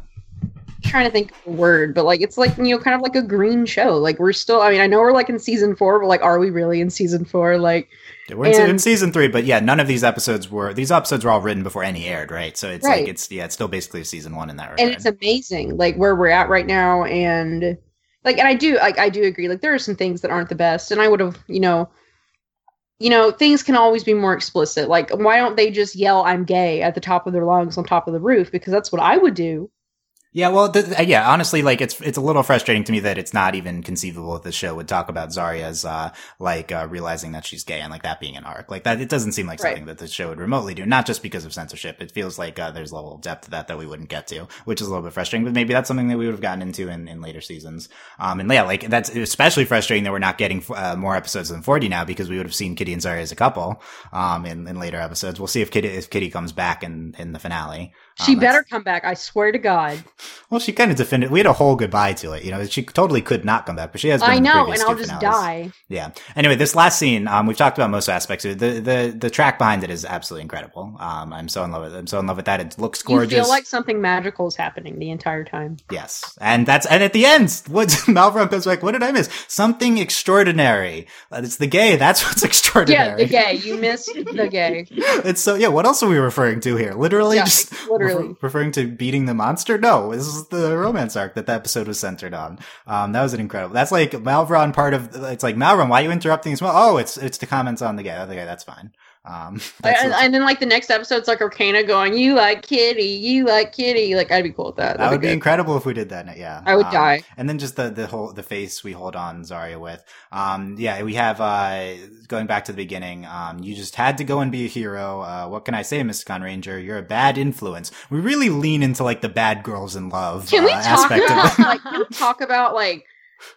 Speaker 2: trying to think of a word, but like it's like you know kind of like a green show. Like we're still. I mean I know we're like in season four, but like are we really in season four? Like
Speaker 1: We're in, in season three, but yeah, none of these episodes were these episodes were all written before any aired, right? So it's
Speaker 2: Right.
Speaker 1: like it's yeah, it's still basically season one in that regard.
Speaker 2: and it's amazing like where we're at right now and like and I do like I do agree like there are some things that aren't the best and I would have you know you know, things can always be more explicit. Like, why don't they just yell "I'm gay" at the top of their lungs on top of the roof? Because that's what I would do.
Speaker 1: Yeah, well, the, yeah, honestly, like it's it's a little frustrating to me that it's not even conceivable that the show would talk about Zarya's uh, like uh, realizing that she's gay and like that being an arc like that. It doesn't seem like
Speaker 2: Right.
Speaker 1: something that the show would remotely do. Not just because of censorship. It feels like uh, there's a level of depth to that that we wouldn't get to, which is a little bit frustrating. But maybe that's something that we would have gotten into in, in later seasons. Um, and yeah, like that's especially frustrating that we're not getting uh, more episodes than 40 now because we would have seen Kitty and Zarya as a couple um, in, in later episodes. We'll see if Kitty if Kitty comes back in in the finale.
Speaker 2: She
Speaker 1: Um,
Speaker 2: better come back. I swear to God.
Speaker 1: well, she kind of defended. We had a whole goodbye to it. You know, she totally could not come back, but she has. Been
Speaker 2: I know, and I'll just
Speaker 1: finales.
Speaker 2: die.
Speaker 1: Yeah. Anyway, this last scene, um, we've talked about most aspects of it. The the the track behind it is absolutely incredible. Um, I'm so in love with it. I'm so in love with that. It looks gorgeous.
Speaker 2: You feel like something magical is happening the entire time.
Speaker 1: yes, and that's and at the end, what Malvaron comes back. What did I miss? Something extraordinary. It's the gay. That's what's extraordinary.
Speaker 2: Yeah, the gay. You missed the gay.
Speaker 1: It's so yeah. What else are we referring to here? Literally,
Speaker 2: Yeah,
Speaker 1: just
Speaker 2: literally.
Speaker 1: Refer- referring to beating the monster. No, this is the romance arc that the episode was centered on. Um, that was an incredible. That's like Malvaron part of. It's like Malvaron. Why are you interrupting as well? Oh, it's it's the comments on the guy. Okay, that's fine. Um,
Speaker 2: and, and then like the next episode's like Arkayna going, "You like Kitty, you like Kitty." Like I'd be cool with that.
Speaker 1: that
Speaker 2: That'd
Speaker 1: would be incredible if we did that. Yeah,
Speaker 2: I would
Speaker 1: Um,
Speaker 2: die.
Speaker 1: And then just the the whole the face we hold on Zarya with. Um, yeah, we have uh going back to the beginning. Um, you just had to go and be a hero. Uh, what can I say, Mysticon Ranger? You're a bad influence. We really lean into like the bad girls in love
Speaker 2: Can
Speaker 1: uh,
Speaker 2: talk
Speaker 1: aspect of
Speaker 2: about
Speaker 1: it.
Speaker 2: like can we talk about like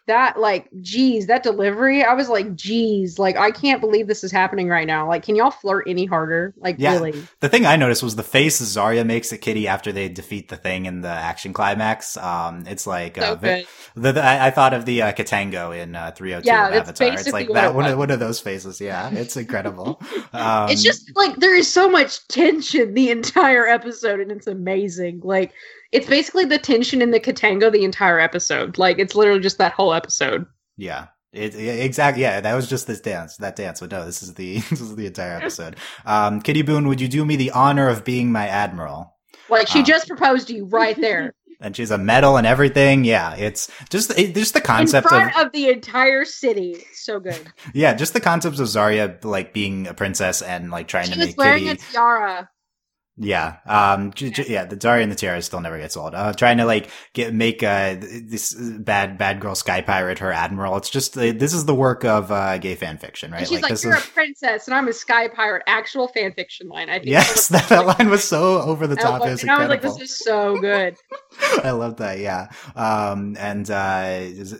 Speaker 2: that like geez that delivery i was like geez like i can't believe this is happening right now like can y'all flirt any harder like
Speaker 1: Yeah.
Speaker 2: really
Speaker 1: The thing I noticed was the face Zarya makes at Kitty after they defeat the thing in the action climax. Um, it's like
Speaker 2: so
Speaker 1: uh,
Speaker 2: good
Speaker 1: the, the, I, I thought of the uh, Kataang in uh, 302
Speaker 2: Yeah,
Speaker 1: of Avatar. It's
Speaker 2: basically
Speaker 1: like that one of, one of those faces. Yeah, it's incredible. Um,
Speaker 2: it's just like there is so much tension the entire episode and it's amazing like it's basically the tension in the Kataang the entire episode like it's literally just that whole episode
Speaker 1: Yeah. It, yeah, exactly. Yeah, that was just this dance, that dance. But no, this is the this is the entire episode. Um, Kitty Boon, would you do me the honor of being my admiral?
Speaker 2: like she
Speaker 1: Um,
Speaker 2: just proposed to you right there
Speaker 1: And she's a medal and everything. Yeah, it's just it, just the concept of
Speaker 2: front of, the entire city so good
Speaker 1: yeah, just the concepts of Zarya like being a princess and like trying
Speaker 2: she
Speaker 1: to
Speaker 2: was
Speaker 1: make
Speaker 2: wearing
Speaker 1: Kitty.
Speaker 2: a tiara
Speaker 1: Yeah. Um. j- j- yeah. The Zarya and the Tiara still never gets old. Uh, trying to like get make uh this bad bad girl sky pirate her admiral. It's just uh, this is the work of uh gay fan fiction, right?
Speaker 2: And she's like,
Speaker 1: this
Speaker 2: "You're
Speaker 1: is
Speaker 2: a princess, and I'm a sky pirate." Actual fan fiction line. I think.
Speaker 1: yes. That, that line was so over the top. It was
Speaker 2: and I was like. "This is so good."
Speaker 1: I love that. Yeah. Um. And uh,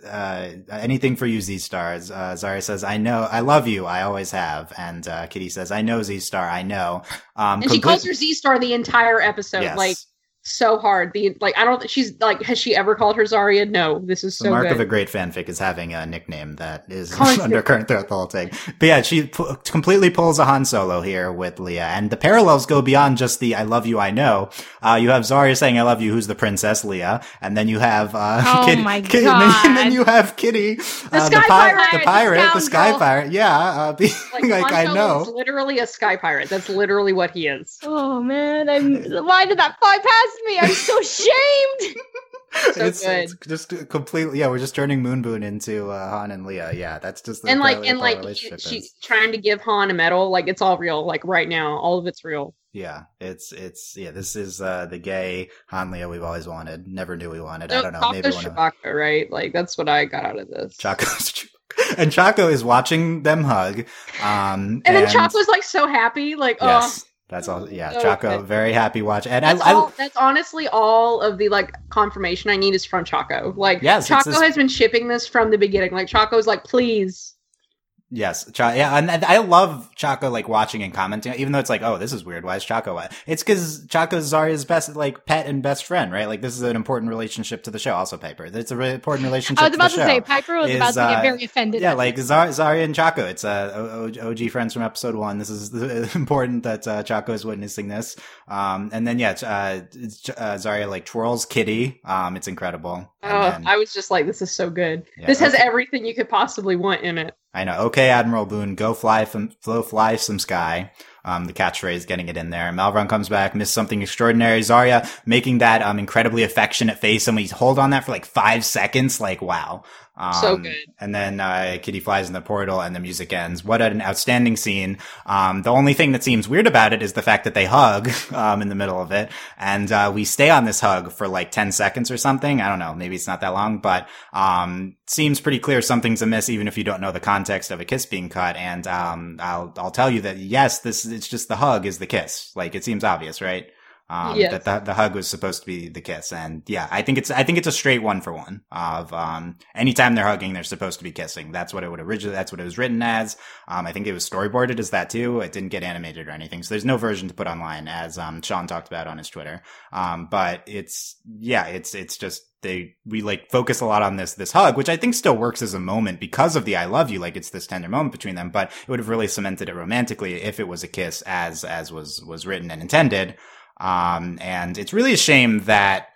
Speaker 1: uh, anything for you, Z Stars. Uh, Zarya says, "I know, I love you. I always have." And uh, Kitty says, "I know, Z Star. I know." Um.
Speaker 2: And she calls her Z Star the entire episode,
Speaker 1: Yes.
Speaker 2: like so hard. The like, I don't. She's like, has she ever called her Zarya? No. This is
Speaker 1: The
Speaker 2: so
Speaker 1: mark
Speaker 2: good.
Speaker 1: of a great fanfic is having a nickname that is
Speaker 2: Constant.
Speaker 1: undercurrent throughout the whole thing. But yeah, she pu- completely pulls a Han Solo here with Leia, and the parallels go beyond just the "I love you, I know." Uh, you have Zarya saying "I love you," who's the princess Leia, and then you have uh,
Speaker 3: Oh
Speaker 1: Kitty,
Speaker 3: my
Speaker 1: Kitty- and, then, and then you have Kitty, uh,
Speaker 2: sky
Speaker 1: pi-
Speaker 2: pirate,
Speaker 1: the
Speaker 2: the
Speaker 1: pirate, the sky pirate. Yeah, uh, being
Speaker 2: like,
Speaker 1: like, I know.
Speaker 2: Literally a sky pirate. That's literally what he is.
Speaker 3: Oh man, I'm. Why did that fly past me? I'm so shamed.
Speaker 2: So
Speaker 1: it's,
Speaker 2: good.
Speaker 1: it's just completely yeah. We're just turning Moon Boon into uh, Han and Leia. Yeah, that's just the
Speaker 2: and like, and like,
Speaker 1: relationship
Speaker 2: she,
Speaker 1: is.
Speaker 2: she's trying to give Han a medal. Like, it's all real. Like right now, all of it's real.
Speaker 1: Yeah, it's it's yeah. This is uh the gay Han Leo we've always wanted. Never knew we wanted. I don't know.
Speaker 2: Taco
Speaker 1: Maybe one of
Speaker 2: Chewbacca, right? Like that's what I got out of this.
Speaker 1: Choko's and Choko is watching them hug. Um,
Speaker 2: and then Choko's like so happy, like oh,
Speaker 1: yes, that's oh, all. Yeah,
Speaker 2: so
Speaker 1: Choko
Speaker 2: good.
Speaker 1: very happy watch. And
Speaker 2: That's,
Speaker 1: I
Speaker 2: all, that's honestly all of the like confirmation I need is from Choko. Like
Speaker 1: Yes,
Speaker 2: Choko
Speaker 1: this-
Speaker 2: has been shipping this from the beginning. Like Choko's like, please.
Speaker 1: Yes, Cha- yeah, and and I love Choko like watching and commenting, even though it's like, oh, this is weird. Why is Choko? wa-" It's because Choko's Zarya's best like pet and best friend, right? Like this is an important relationship to the show. Also, Piper, it's a really important relationship.
Speaker 3: I was
Speaker 1: to
Speaker 3: about
Speaker 1: the
Speaker 3: to
Speaker 1: show.
Speaker 3: say Piper was
Speaker 1: is,
Speaker 3: about to
Speaker 1: uh,
Speaker 3: get very offended.
Speaker 1: Yeah, like
Speaker 3: this.
Speaker 1: Zar- Zarya and Choko. It's uh, O- O- OG friends from episode one. This is important that uh, Choko is witnessing this. Um, and then yeah, uh, it's, uh, Zarya like twirls Kitty. Um, it's incredible.
Speaker 2: Oh,
Speaker 1: then-
Speaker 2: I was just like, this is so good.
Speaker 1: Yeah,
Speaker 2: this has
Speaker 1: okay.
Speaker 2: everything you could possibly want in it.
Speaker 1: I know. Okay, Admiral Boon, go fly from, go fly some sky. um, the catchphrase, getting it in there. Malvaron comes back, missed something extraordinary. Zarya making that um, incredibly affectionate face, and we hold on that for like five seconds. Like, wow. Um,
Speaker 2: So good.
Speaker 1: And then uh, Kitty flies in the portal, and the music ends. What an outstanding scene! Um, the only thing that seems weird about it is the fact that they hug um, in the middle of it, and uh, we stay on this hug for like ten seconds or something. I don't know. Maybe it's not that long, but um, seems pretty clear something's amiss, even if you don't know the context of a kiss being cut. And um, I'll I'll tell you that yes, this it's just the hug is the kiss. Like it seems obvious, right? Um,
Speaker 2: Yes.
Speaker 1: that the, the hug was supposed to be the kiss. And yeah, I think it's, I think it's a straight one for one of, um, anytime they're hugging, they're supposed to be kissing. That's what it would originally, that's what it was written as. Um, I think it was storyboarded as that too. It didn't get animated or anything. So there's no version to put online as, um, Sean talked about on his Twitter. Um, but it's, yeah, it's, it's just, they, we like focus a lot on this, this hug, which I think still works as a moment because of the I love you. Like it's this tender moment between them, but it would have really cemented it romantically if it was a kiss as, as was, was written and intended. Um, and it's really a shame that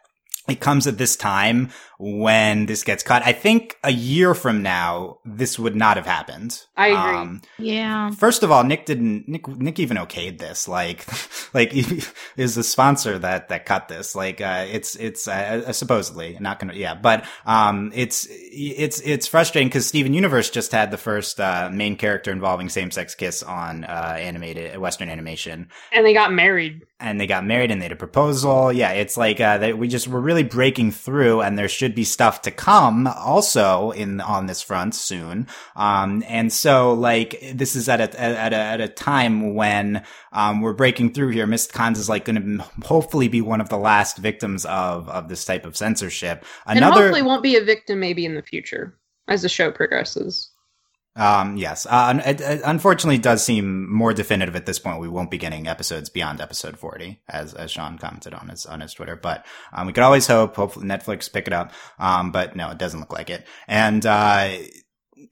Speaker 1: it comes at this time when this gets cut. I think a year from now, this would not have happened.
Speaker 2: I agree.
Speaker 1: Um,
Speaker 3: Yeah.
Speaker 1: First of all, Nick didn't. Nick Nick even okayed this. Like, like is the sponsor that that cut this. Like, uh, it's it's uh, supposedly not gonna. Yeah, but um, it's it's it's frustrating because Steven Universe just had the first uh, main character involving same sex kiss on uh, animated Western animation,
Speaker 2: and they got married.
Speaker 1: and they got married and they had a proposal. Yeah, it's like uh, that we just we're really breaking through, and there should be stuff to come also in on this front soon. Um, and so like this is at a at a at a time when um we're breaking through here. Mysticons is like going to hopefully be one of the last victims of of this type of censorship.
Speaker 2: and hopefully won't be a victim maybe in the future as the show progresses.
Speaker 1: Um, yes. Uh, it, it unfortunately does seem more definitive at this point. We won't be getting episodes beyond episode 40, as, as Sean commented on his, on his Twitter, but, um, we could always hope, hopefully Netflix pick it up. Um, but no, it doesn't look like it. And, uh,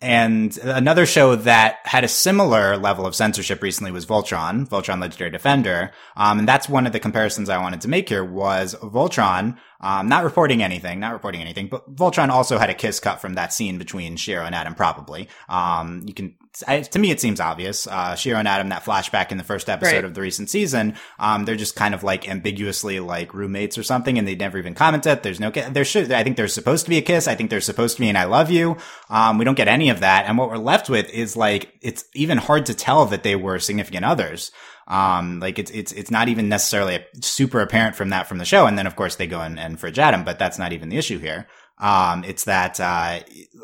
Speaker 1: and another show that had a similar level of censorship recently was Voltron, Voltron Legendary Defender. Um, and that's one of the comparisons I wanted to make here was Voltron, um, not reporting anything, not reporting anything, but Voltron also had a kiss cut from that scene between Shiro and Adam, probably. Um, you can, I, to me, it seems obvious. Uh, Shiro and Adam, that flashback in the first episode
Speaker 2: Right.
Speaker 1: of the recent season, um, they're just kind of like ambiguously like roommates or something, and they never even commented. There's no, there should, I think there's supposed to be a kiss. I think there's supposed to be an I love you. Um, we don't get any of that. And what we're left with is like, it's even hard to tell that they were significant others. Um, like it's, it's, it's not even necessarily super apparent from that from the show. And then of course they go and, and fridge Adam, but that's not even the issue here. Um, it's that, uh,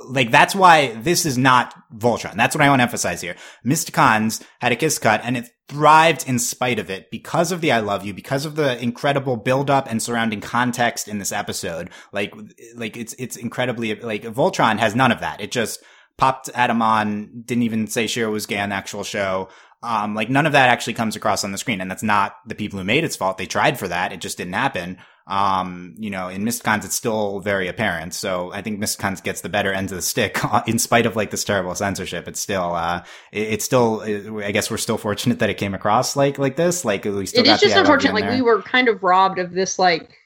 Speaker 1: like that's why this is not Voltron. That's what I want to emphasize here. Mysticons had a kiss cut and it thrived in spite of it because of the I love you, because of the incredible build up and surrounding context in this episode. Like, like it's, it's incredibly, like Voltron has none of that. It just popped Adam on, didn't even say Shiro was gay on the actual show. Um, like none of that actually comes across on the screen. And that's not the people who made its fault. They tried for that. It just didn't happen. Um, you know, in Mysticons, it's still very apparent. So I think Mysticons gets the better end of the stick in spite of like this terrible censorship. It's still, uh, it, it's still, I guess we're still fortunate that it came across like, like this. Like we still
Speaker 2: It is just unfortunate. Like we were kind of robbed of this. Like,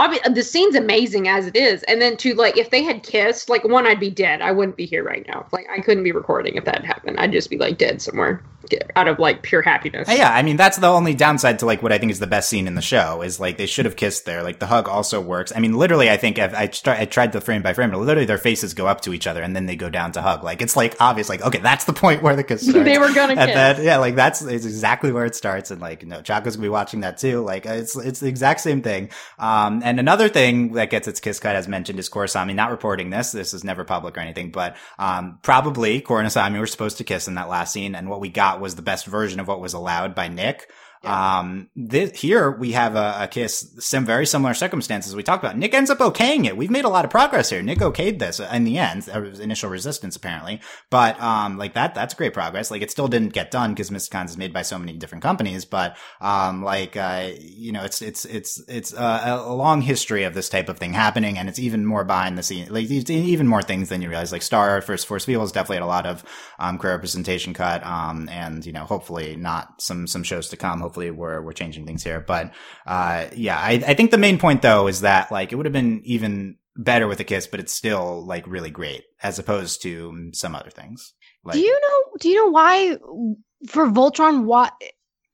Speaker 2: obvi- the scene's amazing as it is, and then to like, if they had kissed, like one, I'd be dead. I wouldn't be here right now. Like, I couldn't be recording if that had happened. I'd just be like dead somewhere, get- out of like pure happiness.
Speaker 1: Uh, Yeah, I mean that's the only downside to like what I think is the best scene in the show is like they should have kissed there. Like the hug also works. I mean, literally, I think I've, I, I tried the frame by frame, but literally their faces go up to each other and then they go down to hug. Like it's like obvious. Like okay, that's the point where the kiss starts.
Speaker 2: they were gonna kiss.
Speaker 1: then yeah, like that's it's exactly where it starts. And like no, Choko's gonna be watching that too. Like it's it's the exact same thing. Um, and another thing that gets its kiss cut, as mentioned, is Korrasami not reporting this. This is never public or anything, but um, probably Korrasami were supposed to kiss in that last scene, and what we got was the best version of what was allowed by Nick. Um, this, here we have a, a kiss, some very similar circumstances we talked about. Nick ends up okaying it. We've made a lot of progress here. Nick okayed this in the end. Initial resistance apparently, but, um, like that, that's great progress. Like it still didn't get done because Mysticons is made by so many different companies, but, um, like, uh, you know, it's, it's, it's, it's uh, a, a long history of this type of thing happening and it's even more behind the scene, like even more things than you realize. Like Star First Force Feels definitely had a lot of, um, queer representation cut, um, and, you know, hopefully not some, some shows to come. Hopefully we're, we're changing things here. But, uh, yeah, I, I think the main point though is that like it would have been even better with a kiss, but it's still like really great as opposed to some other things. Like,
Speaker 3: do you know? Do you know why for Voltron? Why?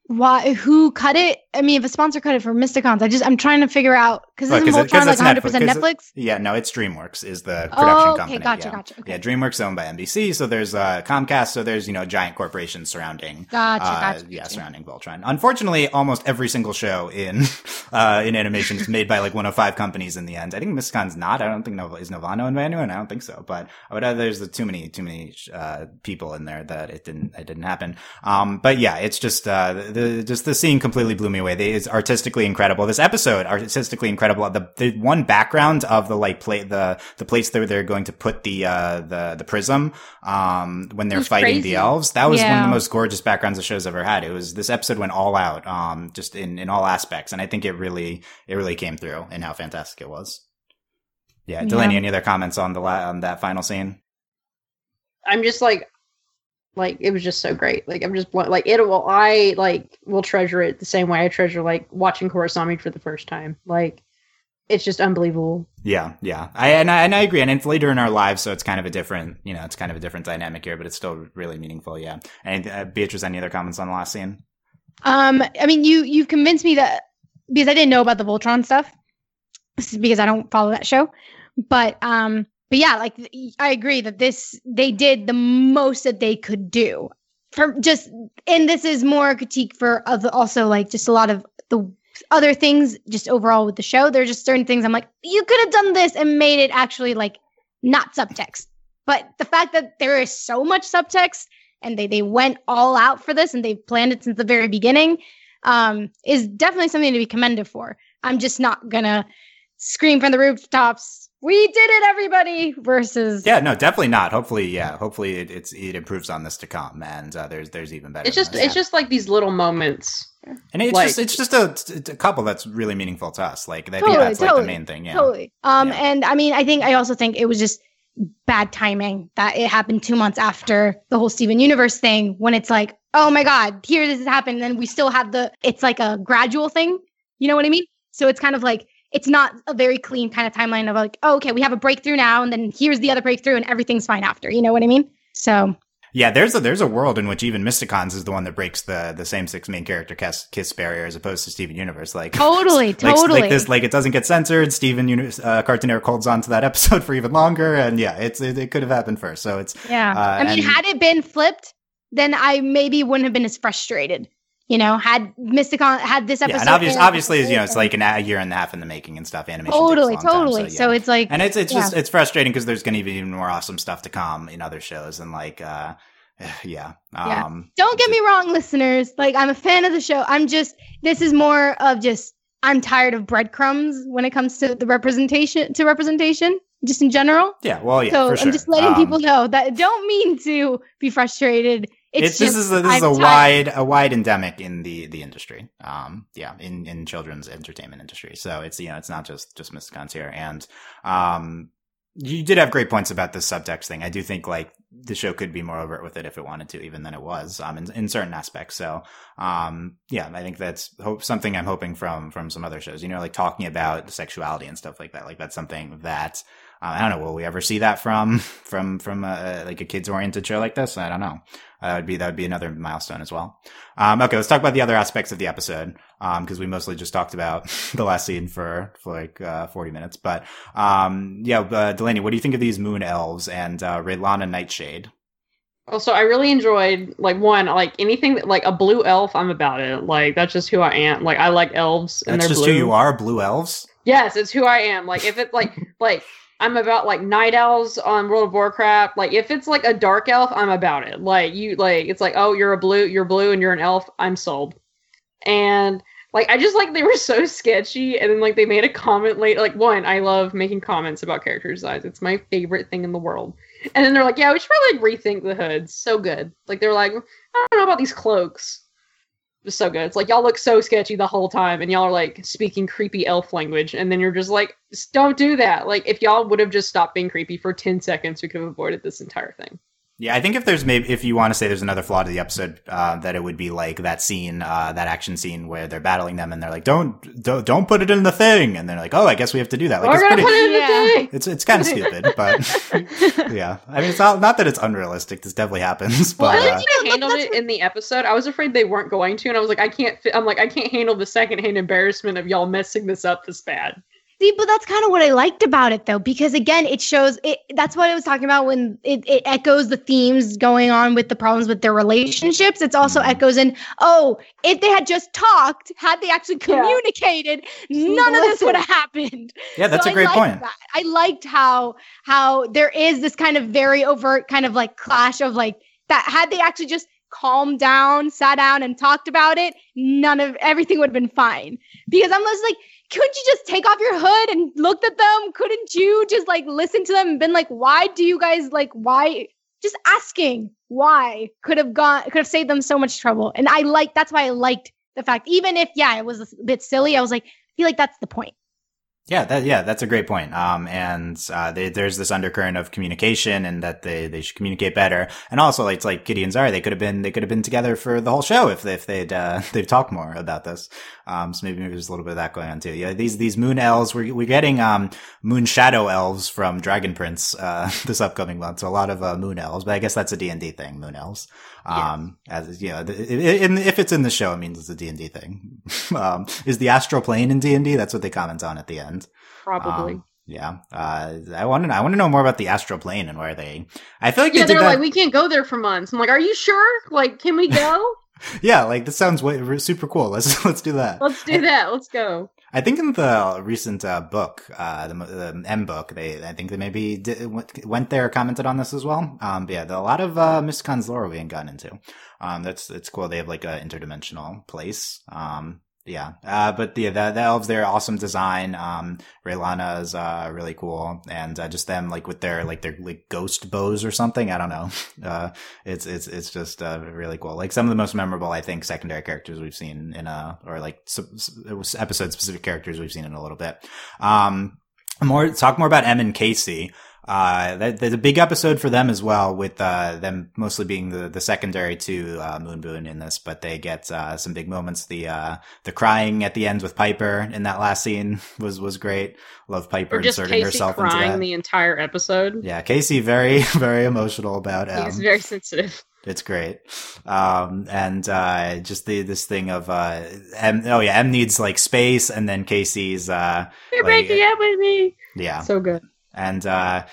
Speaker 3: why who cut it? I mean, if a sponsor cut it for Mysticons, I just I'm trying to figure out because isn't
Speaker 1: it-
Speaker 3: Voltron like 100 percent
Speaker 1: Netflix,
Speaker 3: Netflix?
Speaker 1: Yeah, no, it's DreamWorks is the
Speaker 3: Oh,
Speaker 1: production
Speaker 3: okay,
Speaker 1: company.
Speaker 3: gotcha,
Speaker 1: yeah.
Speaker 3: gotcha, okay.
Speaker 1: Yeah, DreamWorks owned by NBC, so there's uh, Comcast, so there's you know giant corporations surrounding.
Speaker 3: Gotcha,
Speaker 1: uh,
Speaker 3: gotcha.
Speaker 1: Yeah,
Speaker 3: gotcha.
Speaker 1: surrounding Voltron. Unfortunately, almost every single show in uh, in animation is made by like one of five companies. In the end, I think Mysticon's not. I don't think Nova is Nelvana owned by anyone. I don't think so. But but uh, there's the too many too many uh, people in there that it didn't it didn't happen. Um, but yeah, it's just uh, the just the scene completely blew me away. They, it's artistically incredible. This episode artistically incredible. The the one background of the like play the the place that they're going to put the uh the the prism um when they're fighting
Speaker 2: crazy.
Speaker 1: the elves. That was one of the most gorgeous backgrounds the show's ever had. It was this episode went all out um just in in all aspects, and I think it really it really came through in how fantastic it was. Yeah, Delaney,
Speaker 3: Yeah.
Speaker 1: any other comments on the la- on that final scene?
Speaker 2: I'm just like, like it was just so great. Like I'm just blo- like it will. I like will treasure it the same way I treasure like watching Korrasami for the first time. Like it's just unbelievable.
Speaker 1: Yeah, yeah, I and I and I agree. And it's later in our lives, so it's kind of a different, you know, it's kind of a different dynamic here, but it's still really meaningful. Yeah. And uh, Beatrice, any other comments on the last scene?
Speaker 3: Um, I mean, you you've convinced me that because I didn't know about the Voltron stuff, This is because I don't follow that show. But um, but yeah, like I agree that this they did the most that they could do for just, and this is more a critique for of also like just a lot of the other things just overall with the show. There are just certain things I'm like, you could have done this and made it actually like not subtext. But the fact that there is so much subtext and they they went all out for this and they've planned it since the very beginning um, is definitely something to be commended for. I'm just not gonna scream from the rooftops, "We did it, everybody!" Versus
Speaker 1: Yeah, no, definitely not. Hopefully, yeah, hopefully it, it's it improves on this to come, and uh, there's there's even better.
Speaker 2: It's just it's just like these little moments.
Speaker 1: and it's
Speaker 2: like-
Speaker 1: just it's just a, a couple that's really meaningful to us. Like I think
Speaker 3: Totally,
Speaker 1: that's like the main thing. Yeah,
Speaker 3: totally. Um,
Speaker 1: Yeah.
Speaker 3: and I mean, I think I also think it was just bad timing that it happened two months after the whole Steven Universe thing, when it's like, oh my god, here this has happened, and we still have the. It's like a gradual thing. You know what I mean? So it's kind of like it's not a very clean kind of timeline of like, oh, okay, we have a breakthrough now, and then here's the other breakthrough, and everything's fine after. You know what I mean? So
Speaker 1: Yeah, there's a there's a world in which even Mysticons is the one that breaks the the same six main character kiss, kiss barrier as opposed to Steven Universe. Like
Speaker 3: totally,
Speaker 1: like,
Speaker 3: totally.
Speaker 1: like this like it doesn't get censored. Steven Universe uh, Cartoon Network holds on to that episode for even longer, and yeah, it's it, it could have happened first. So it's
Speaker 3: Yeah.
Speaker 1: Uh,
Speaker 3: I mean,
Speaker 1: and-
Speaker 3: had it been flipped, then I maybe wouldn't have been as frustrated. You know, had Mysticon had this episode.
Speaker 1: yeah, and obvious,
Speaker 3: aired
Speaker 1: obviously, you know, it's like an, a year and a half in the making and stuff. Animation a
Speaker 3: totally,
Speaker 1: time,
Speaker 3: totally. So,
Speaker 1: yeah.
Speaker 3: it's like,
Speaker 1: and it's it's just it's frustrating because there's going to be even more awesome stuff to come in other shows and like uh yeah
Speaker 3: Yeah.
Speaker 1: um
Speaker 3: don't get me wrong, listeners. Like, I'm a fan of the show. I'm just, this is more of just, I'm tired of breadcrumbs when it comes to the representation, to representation, just in general.
Speaker 1: yeah well yeah
Speaker 3: so
Speaker 1: for sure
Speaker 3: I'm just letting
Speaker 1: Um,
Speaker 3: people know that I don't mean to be frustrated. It's,
Speaker 1: it's, this is a, this is a
Speaker 3: tired.
Speaker 1: wide a wide endemic in the the industry. Um yeah in in children's entertainment industry. So it's you know it's not just just Mysticons here. And um you did have great points about the subtext thing. I do think like the show could be more overt with it if it wanted to even than it was um in, in certain aspects. So um yeah i think that's hope something i'm hoping from from some other shows you know like talking about sexuality and stuff like that. Like that's something that uh, I don't know. Will we ever see that from from from a, like a kids oriented show like this? I don't know. Uh, that would be that would be another milestone as well. Um, okay, let's talk about the other aspects of the episode because we mostly just talked about the last scene for for like uh, forty minutes. But um, yeah, uh, Delaney, what do you think of these moon elves and uh, Raylana Nightshade?
Speaker 2: Also, I really enjoyed like one like anything that like a blue elf. I'm about it. Like that's just who I am. Like I like elves and
Speaker 1: That's
Speaker 2: they're
Speaker 1: just
Speaker 2: blue.
Speaker 1: who you are, blue elves.
Speaker 2: Yes, it's who I am. Like if it's like like I'm about like night elves on World of Warcraft. Like if it's like a dark elf, I'm about it. Like you like it's like oh you're a blue you're blue and you're an elf. I'm sold. And like I just like they were so sketchy and then like they made a comment late like one I love making comments about character designs. It's my favorite thing in the world. And then they're like yeah we should probably like rethink the hoods. So good. Like they're like I don't know about these cloaks just so good. It's like y'all look so sketchy the whole time, and y'all are like speaking creepy elf language, and then you're just like, don't do that. Like if y'all would have just stopped being creepy for ten seconds, we could have avoided this entire thing.
Speaker 1: Yeah, I think if there's maybe if you want to say there's another flaw to the episode, uh, that it would be like that scene, uh, that action scene where they're battling them and they're like, "Don't, don't, don't put it in the thing," and they're like, "Oh, I guess we have to do that." Like,
Speaker 2: We're
Speaker 1: it's
Speaker 2: gonna
Speaker 1: pretty,
Speaker 2: put it in
Speaker 3: Yeah.
Speaker 2: the thing.
Speaker 1: it's it's kind of stupid, but yeah, I mean, it's not not that it's unrealistic. This definitely happens,
Speaker 2: Well,
Speaker 1: but
Speaker 2: I
Speaker 1: uh,
Speaker 2: think they handled it in the episode. I was afraid they weren't going to, and I was like, I can't. Fi- I'm like, I can't handle the secondhand embarrassment of y'all messing this up this bad.
Speaker 3: See, but that's kind of what I liked about it, though, because again, it shows it. That's what I was talking about when it, it echoes the themes going on with the problems with their relationships. It's also
Speaker 1: Mhm.
Speaker 3: echoes in, oh, if they had just talked, had they actually
Speaker 2: Yeah.
Speaker 3: communicated, none of this would have happened.
Speaker 1: yeah, that's
Speaker 3: So
Speaker 1: a
Speaker 3: I
Speaker 1: great
Speaker 3: liked
Speaker 1: point.
Speaker 3: that. I liked how how there is this kind of very overt kind of like clash of like that. Had they actually just calmed down, sat down, and talked about it, none of everything would have been fine. Because I'm just like, couldn't you just take off your hood and looked at them? Couldn't you just like listen to them and been like, why do you guys like why? Just asking why could have gone could have saved them so much trouble. And I like that's why I liked the fact, even if yeah, it was a bit silly. I was like, I feel like that's the point.
Speaker 1: Yeah, that yeah, that's a great point. Um, and uh, they, there's this undercurrent of communication, and that they, they should communicate better. And also, like, it's like and Zara, they could have been they could have been together for the whole show if they, if they'd uh, they've talked more about this. Um, so maybe, maybe there's a little bit of that going on too. Yeah, these these moon elves, we're we're getting um moon shadow elves from Dragon Prince uh this upcoming month. So a lot of uh, moon elves, but I guess that's a D and D thing, moon elves. Um, as you know, the, i- in, if it's in the show, it means it's a D and D thing. um, is the astral plane in D and D? That's what they comment on at the end.
Speaker 2: Probably.
Speaker 1: Um, yeah. Uh, I want to. I want to know more about the astral plane and where they. I feel like
Speaker 2: yeah,
Speaker 1: they
Speaker 2: they're
Speaker 1: that.
Speaker 2: like, we can't go there for months. I'm like, are you sure? Like, can we go?
Speaker 1: yeah, like this sounds way, super cool. Let's let's do that.
Speaker 2: Let's do that. Let's go.
Speaker 1: I think in the recent uh, book, uh, the, the M book, they I think they maybe did, went there commented on this as well. Um, but yeah, a lot of uh, Mysticon's lore we ain't gotten into. Um, that's it's cool. They have like a interdimensional place. Um, yeah, uh, but yeah, the, the elves, they're awesome design. Um, Raylana is, uh, really cool. And, uh, just them, like, with their, like, their, like, ghost bows or something. I don't know. Uh, it's, it's, it's just, uh, really cool. Like, some of the most memorable, I think, secondary characters we've seen in, a or like, episode specific characters we've seen in a little bit. Um, more, talk more about M and Casey. Uh, that, there's a big episode for them as well, with uh, them mostly being the, the secondary to uh, Moonboon in this, but they get uh, some big moments. The uh, the crying at the end with Piper in that last scene was was great. Love Piper
Speaker 2: Or just
Speaker 1: inserting
Speaker 2: Casey
Speaker 1: herself into
Speaker 2: crying
Speaker 1: that.
Speaker 2: the entire episode.
Speaker 1: yeah, Casey very very emotional about um,
Speaker 2: He's very sensitive.
Speaker 1: it's great. Um, and, uh, just the, this thing of, uh, M, oh yeah, M needs like space and then Casey's, uh,
Speaker 2: You're
Speaker 1: like,
Speaker 2: breaking up with me.
Speaker 1: yeah.
Speaker 2: So good.
Speaker 1: And, uh,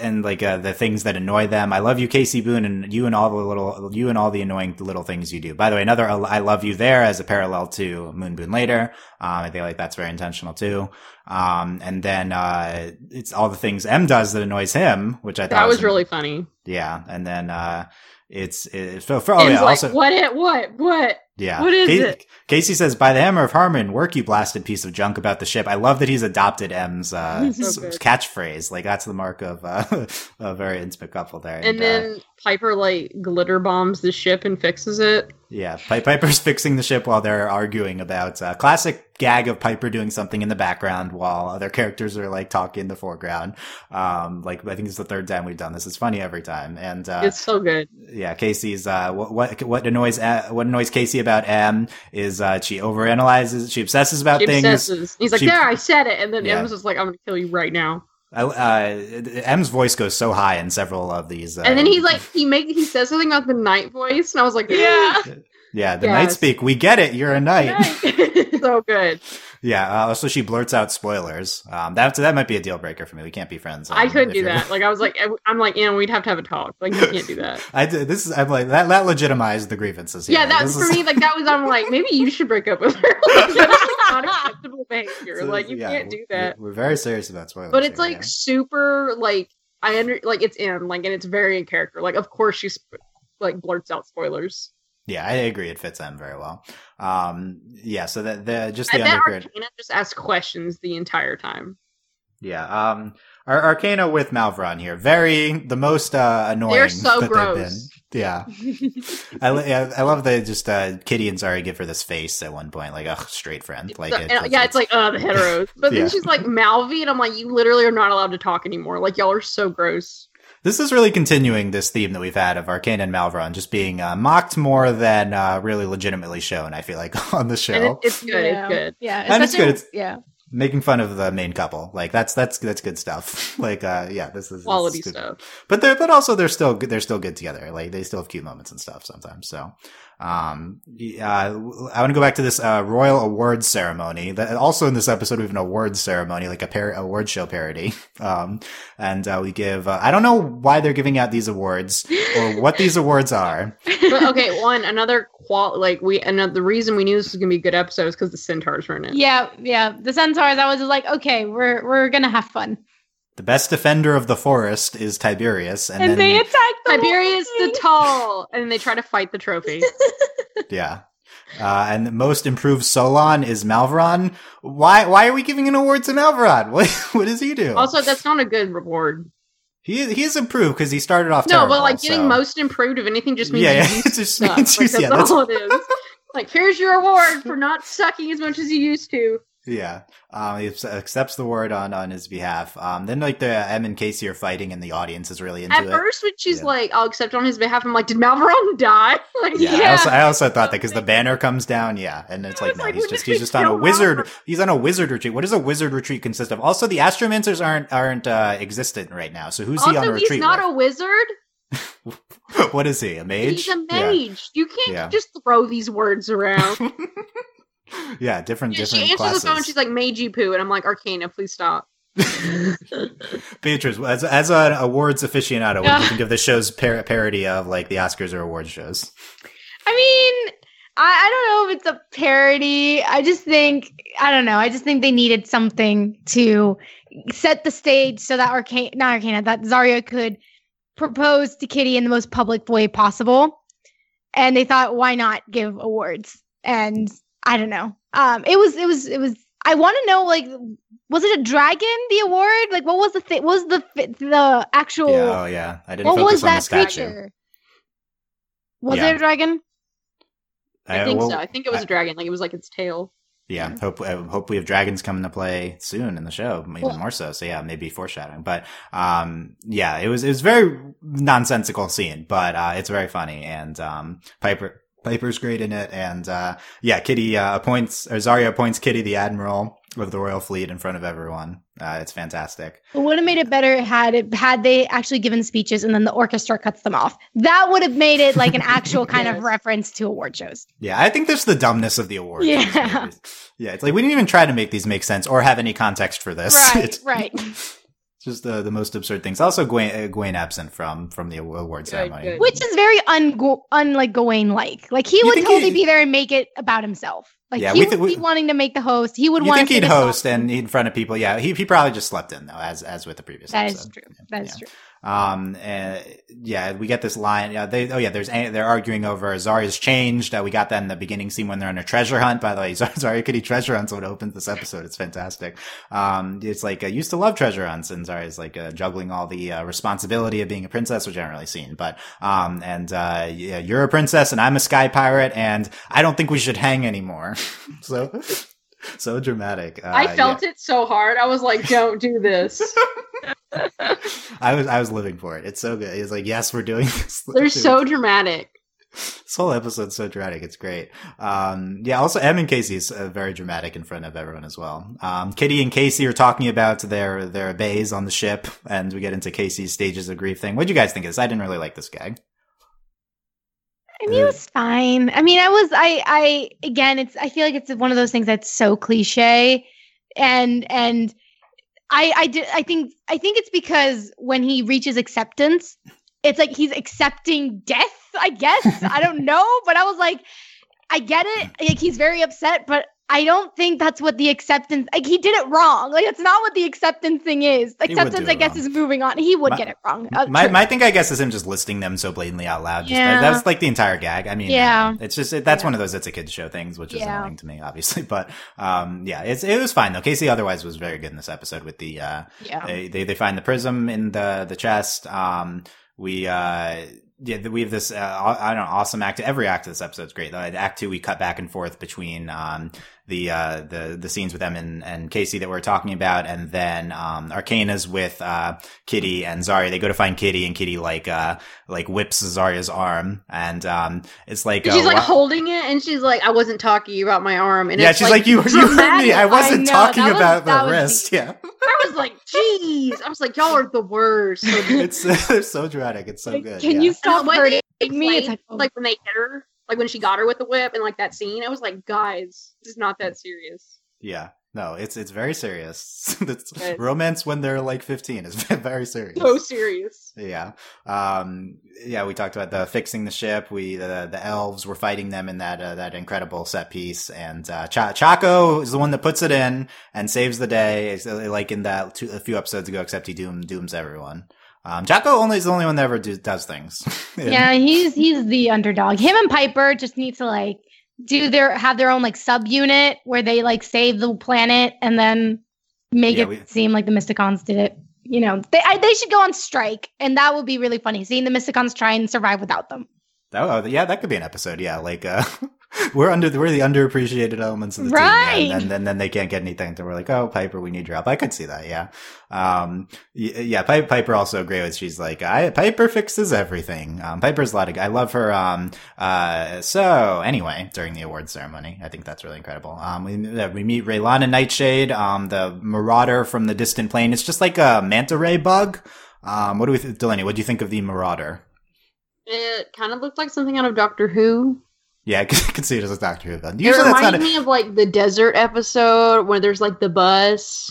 Speaker 1: and like, uh, the things that annoy them. I love you, Casey Boone, and you and all the little, you and all the annoying little things you do. By the way, another, I love you there as a parallel to Moon Boon later. Um, I think like that's very intentional too. Um, and then, uh, it's all the things M does that annoys him, which I thought
Speaker 2: That was really funny.
Speaker 1: yeah. And then, uh, it's, it's so for, oh yeah,
Speaker 2: like,
Speaker 1: also,
Speaker 2: what? It, what? What?
Speaker 1: yeah.
Speaker 2: What is
Speaker 1: Ca-
Speaker 2: it?
Speaker 1: Casey says, by the hammer of Harmon, work you blasted piece of junk about the ship. I love that he's adopted M's, uh,
Speaker 2: So
Speaker 1: catchphrase. Like, that's the mark of, uh, a very intimate couple there.
Speaker 2: And
Speaker 1: uh,
Speaker 2: then Piper like glitter bombs the ship and fixes it.
Speaker 1: Yeah, Pi- Piper's fixing the ship while they're arguing about, uh, classic gag of Piper doing something in the background while other characters are like talking in the foreground. Um, like, I think it's the third time we've done this. It's funny every time. And, uh,
Speaker 2: it's so good.
Speaker 1: yeah, Casey's uh, what what what annoys uh, what annoys Casey about M is uh, she overanalyzes, she obsesses about
Speaker 2: She
Speaker 1: things.
Speaker 2: obsesses. He's like,
Speaker 1: She-
Speaker 2: there, I said it, and then
Speaker 1: Yeah.
Speaker 2: M's just like, I'm gonna kill you right now.
Speaker 1: I, uh, M's voice goes so high in several of these, uh,
Speaker 2: and then he's like, he make he says something about the night voice, and I was like, yeah,
Speaker 1: yeah, the
Speaker 2: Yes.
Speaker 1: night speak. We get it. You're a knight.
Speaker 2: so good.
Speaker 1: Yeah. Uh, so she blurts out spoilers. Um, that that might be a deal breaker for me. We can't be friends.
Speaker 2: I
Speaker 1: um,
Speaker 2: couldn't do that. Like I was like, I'm like, you know, we'd have to have a talk. Like you can't do that.
Speaker 1: I did, this is I'm like that that legitimized the grievances. Here.
Speaker 2: Yeah, that
Speaker 1: This
Speaker 2: for
Speaker 1: is-
Speaker 2: me, like that was. I'm like, maybe you should break up with her. like, that's like unacceptable behavior.
Speaker 1: So,
Speaker 2: like you
Speaker 1: yeah,
Speaker 2: can't do
Speaker 1: we're-
Speaker 2: that.
Speaker 1: We're, very serious about spoilers.
Speaker 2: But it's
Speaker 1: here,
Speaker 2: like
Speaker 1: yeah.
Speaker 2: super like I under like it's in like and it's very in character. Like of course she sp- like blurts out spoilers.
Speaker 1: Yeah, I agree. It fits them very well. Um, yeah. So that the just
Speaker 2: I
Speaker 1: the undercurrent.
Speaker 2: Arkayna just asks questions the entire time.
Speaker 1: Yeah. Um, our Arkayna with Malvaron here, very the most uh, annoying.
Speaker 2: They're so gross.
Speaker 1: Yeah. I, I love that just uh, Kitty and Zari give her this face at one point, like ugh, straight friend. Like it,
Speaker 2: and- yeah, it's like uh the heteros. But
Speaker 1: Yeah.
Speaker 2: then she's like Malvi, and I'm like, you literally are not allowed to talk anymore. Like y'all are so gross.
Speaker 1: This is really continuing this theme that we've had of Arcane and Malvaron just being uh, mocked more than uh, really legitimately shown. I feel like on the show,
Speaker 2: And it, it's good.
Speaker 3: yeah.
Speaker 2: It's good.
Speaker 3: Yeah,
Speaker 1: And it's good. It's-
Speaker 3: yeah.
Speaker 1: making fun of the main couple. Like that's that's that's good stuff. like uh, yeah, this is
Speaker 2: Quality
Speaker 1: this is
Speaker 2: stuff.
Speaker 1: But they're but also they're still good. They're still good together. Like they still have cute moments and stuff sometimes. So, um, yeah, I want to go back to this uh, royal awards ceremony. That also in this episode we have an awards ceremony, like a par- award show parody. Um, and uh, we give. Uh, I don't know why they're giving out these awards or what these awards are.
Speaker 2: But okay, one another qual like we another the reason we knew this was gonna be a good episode is because the centaurs were in it.
Speaker 3: Yeah, yeah. The centaurs, I was just like, okay, we're we're gonna have fun.
Speaker 1: The best defender of the forest is Tiberius, and,
Speaker 3: And,
Speaker 1: then
Speaker 3: they attack the
Speaker 2: Tiberius the. Tall, and they try to fight the trophy.
Speaker 1: Yeah. Uh, and the most improved Solon is Malvaron. Why, why are we giving an award to Malvaron? What, what does he do?
Speaker 2: also, that's not a good reward.
Speaker 1: he, he's improved because he started off
Speaker 2: No,
Speaker 1: terrible.
Speaker 2: but like getting
Speaker 1: so-
Speaker 2: most improved of anything just means
Speaker 1: Yeah,
Speaker 2: you
Speaker 1: yeah,
Speaker 2: used
Speaker 1: it just
Speaker 2: suck.
Speaker 1: means
Speaker 2: Like,
Speaker 1: you- yeah,
Speaker 2: that's
Speaker 1: that's-
Speaker 2: all it is. Like, here's your award for not sucking as much as you used to.
Speaker 1: Yeah. Um, he accepts the word on, on his behalf. Um, then like the M and Casey are fighting and the audience is really into
Speaker 2: At
Speaker 1: it.
Speaker 2: first, when she's
Speaker 1: Yeah.
Speaker 2: like, "I'll accept on his behalf," I'm like, "Did Malvaron die?" Like,
Speaker 1: yeah, I also, I also thought that because the banner comes down, yeah, and it's like no,
Speaker 2: like,
Speaker 1: he's just he's just on a wizard. He's on a wizard retreat. What does a wizard retreat consist of? Also, the astromancers aren't aren't uh, existent right now. So who's he on a retreat
Speaker 2: he's not
Speaker 1: with?
Speaker 2: a wizard.
Speaker 1: what is he? A mage?
Speaker 2: He's a
Speaker 1: Yeah.
Speaker 2: mage. You can't
Speaker 1: Yeah.
Speaker 2: just throw these words around.
Speaker 1: Yeah, different
Speaker 2: Yeah, she answers
Speaker 1: classes.
Speaker 2: the phone. She's like, "Magey poo," and I'm like, "Arkayna, please stop."
Speaker 1: Beatrice, as as an awards aficionado, what do you think of the show's par- parody of like the Oscars or awards shows?
Speaker 3: I mean, I, I don't know if it's a parody. I just think I don't know. I just think they needed something to set the stage so that Arcane, not Arkayna, that Zarya could propose to Kitty in the most public way possible. And they thought, why not give awards? And I don't know. Um, it was, it was, it was. I want to know, like, was it a dragon? The award? Like, what was the thing? Was the the actual?
Speaker 1: Yeah, oh yeah, I didn't
Speaker 3: what
Speaker 1: focus
Speaker 3: was
Speaker 1: on
Speaker 3: that
Speaker 1: statue.
Speaker 3: creature? Was
Speaker 1: Yeah.
Speaker 3: it a dragon?
Speaker 2: I think
Speaker 1: well,
Speaker 2: so. I think it was
Speaker 1: I-
Speaker 2: a dragon. Like it was like its tail.
Speaker 1: Yeah, hope I hope we have dragons coming to play soon in the show, even
Speaker 3: Well-
Speaker 1: more so. So yeah, maybe foreshadowing. But um, yeah, it was it was very nonsensical scene, but uh, it's very funny, and um, Piper Piper's great in it, and uh, yeah, Kitty uh, appoints or Zarya appoints Kitty the admiral of the royal fleet in front of everyone. Uh, it's fantastic.
Speaker 3: It would have made it better had it had they actually given speeches and then the orchestra cuts them off. That would have made it like an actual kind of reference to award shows.
Speaker 1: Yeah, I think there's the dumbness of the award.
Speaker 3: Yeah.
Speaker 1: yeah, it's like we didn't even try to make these make sense or have any context for this.
Speaker 3: Right,
Speaker 1: It's
Speaker 3: right.
Speaker 1: Just the the most absurd things. Also, Gwen, uh, Gwen absent from from the award ceremony.
Speaker 2: good.
Speaker 3: Which is very un unlike Gawain like. Like he
Speaker 1: You
Speaker 3: would totally
Speaker 1: he-
Speaker 3: be there and make it about himself. Like
Speaker 1: Yeah,
Speaker 3: he
Speaker 1: we
Speaker 3: would
Speaker 1: th- we-
Speaker 3: be wanting to make the host. He would
Speaker 1: You
Speaker 3: want
Speaker 1: think
Speaker 3: to
Speaker 1: he'd host and in front of people? Yeah, he he probably just slept in though, as as with the previous.
Speaker 3: That is
Speaker 1: episode.
Speaker 3: true. That is
Speaker 1: Yeah.
Speaker 3: true.
Speaker 1: Um, and yeah, we get this line. Yeah, they oh yeah, there's they're arguing over Zarya's changed. Uh, we got that in the beginning scene when they're on a treasure hunt. By the way, Zar- could Kitty treasure hunts when it opens this episode. It's fantastic. Um, it's like I used to love treasure hunts, and Zarya's like uh, juggling all the uh, responsibility of being a princess, which I haven't really seen. But um, and uh, yeah, you're a princess, and I'm a sky pirate, and I don't think we should hang anymore. so. So dramatic. Uh,
Speaker 2: I felt it so hard. I was like, "Don't do this."
Speaker 1: I was I was living for it. It's so good. It's like, yes, we're doing this.
Speaker 2: They're so dramatic.
Speaker 1: This whole episode's so dramatic. It's great. Um, yeah. Also, Em and Casey's uh, very dramatic in front of everyone as well. Um, Kitty and Casey are talking about their their bays on the ship, and we get into Casey's stages of grief thing. What do you guys think of this? I didn't really like this gag.
Speaker 3: I mean, it was fine. I mean, I was, I, I, again, it's, I feel like it's one of those things that's so cliche. And, and I, I did, I think, I think it's because when he reaches acceptance, it's like he's accepting death, I guess. I don't know. But I was like, I get it. Like, he's very upset, but I don't think that's what the acceptance, like, he did it wrong. Like, that's not what the acceptance thing is. Acceptance, I guess,
Speaker 1: wrong.
Speaker 3: is moving on. He would
Speaker 1: My-
Speaker 3: get it wrong. Uh,
Speaker 1: My my thing, I guess, is him just listing them so blatantly out loud. Just,
Speaker 3: Yeah.
Speaker 1: that's like the entire gag. I mean,
Speaker 3: Yeah.
Speaker 1: it's just it, that's
Speaker 3: Yeah.
Speaker 1: one of those it's a kids show things, which is
Speaker 3: Yeah.
Speaker 1: annoying to me, obviously. But um, yeah, it's it was fine though. Casey otherwise was very good in this episode with the uh,
Speaker 3: yeah.
Speaker 1: they, they they find the prism in the the chest. Um, we uh. Yeah, we have this. Uh, I don't know, awesome act. Every act of this episode is great. Act two, we cut back and forth between um, the uh, the the scenes with them and, and Casey that we're talking about, and then um, Arkayna's with uh, Kitty and Zarya. They go to find Kitty, and Kitty like uh, like whips Zarya's arm, and um, it's like
Speaker 2: she's
Speaker 1: uh,
Speaker 2: like
Speaker 1: wha-
Speaker 2: holding it, and she's like, "I wasn't talking about my arm." And
Speaker 1: yeah,
Speaker 2: it's
Speaker 1: she's like, you you heard me. I wasn't
Speaker 3: know,
Speaker 1: talking
Speaker 3: was-
Speaker 1: about the
Speaker 3: was
Speaker 1: wrist. Yeah,
Speaker 2: I was like, "Jeez!" I was like, "Y'all are the worst." So
Speaker 1: it's it's so dramatic. It's so
Speaker 3: Like,
Speaker 1: good.
Speaker 3: Can
Speaker 1: yeah.
Speaker 3: you stop
Speaker 2: And the way
Speaker 3: hurting me? It's like,
Speaker 2: like when they hit her, like when she got her with the whip, and like that scene, I was like, "Guys, this is not that serious."
Speaker 1: Yeah. No, it's it's very serious.
Speaker 2: Right.
Speaker 1: romance when they're like 15 is very serious.
Speaker 2: So serious.
Speaker 1: Yeah. Um yeah, we talked about the fixing the ship. We the the elves were fighting them in that uh, that incredible set piece and uh Ch- Choko is the one that puts it in and saves the day. Uh, like in that two, a few episodes ago except he doom dooms everyone. Um only is the only one that ever do, does things.
Speaker 3: yeah, he's he's the underdog. Him and Piper just need to like do their have their own like subunit where they like save the planet and then make
Speaker 1: Yeah,
Speaker 3: it
Speaker 1: we-
Speaker 3: seem like the Mysticons did it. You know, they I, they should go on strike, and that would be really funny. Seeing the Mysticons try and survive without them.
Speaker 1: Oh, yeah, that could be an episode. Yeah, like uh, we're under we're the underappreciated elements of the
Speaker 3: Right.
Speaker 1: team, yeah, and then then they can't get anything. So we're like, oh, Piper, we need your help. I could see that. Yeah, um, y- yeah. Pi- Piper also great with. She's like, I Piper fixes everything. Um, Piper's a lot of. I love her. Um, uh, so anyway, during the awards ceremony, I think that's really incredible. Um, we uh, we meet Raylana Nightshade, um, the Marauder from the distant plane. It's just like a manta ray bug. Um, what do we, th- Delaney? What do you think of the Marauder?
Speaker 2: It kind of looked like something out of Doctor Who.
Speaker 1: Yeah, I can see it as a Doctor Who villain.
Speaker 2: it
Speaker 1: Usually that's not
Speaker 2: reminded
Speaker 1: a,
Speaker 2: me of like the desert episode where there's like the bus.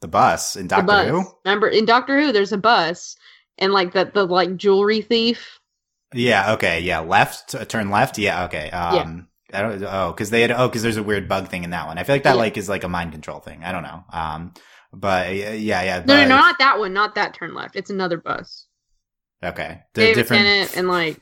Speaker 1: the bus in Doctor
Speaker 2: bus.
Speaker 1: Who.
Speaker 2: Remember in Doctor Who, there's a bus, and like that the like jewelry thief.
Speaker 1: Yeah. Okay. Yeah. Left. uh, Turn left. Yeah. Okay. Um. I don't. Oh, because they had. Oh, because there's a weird bug thing in that one. I feel like that
Speaker 2: Yeah.
Speaker 1: like is like a mind control thing. I don't know. Um. But uh, yeah. Yeah.
Speaker 2: No, no,
Speaker 1: but-
Speaker 2: no, not that one. Not that turn left. It's another bus.
Speaker 1: Okay. The
Speaker 2: David
Speaker 1: different.
Speaker 2: Tennant and like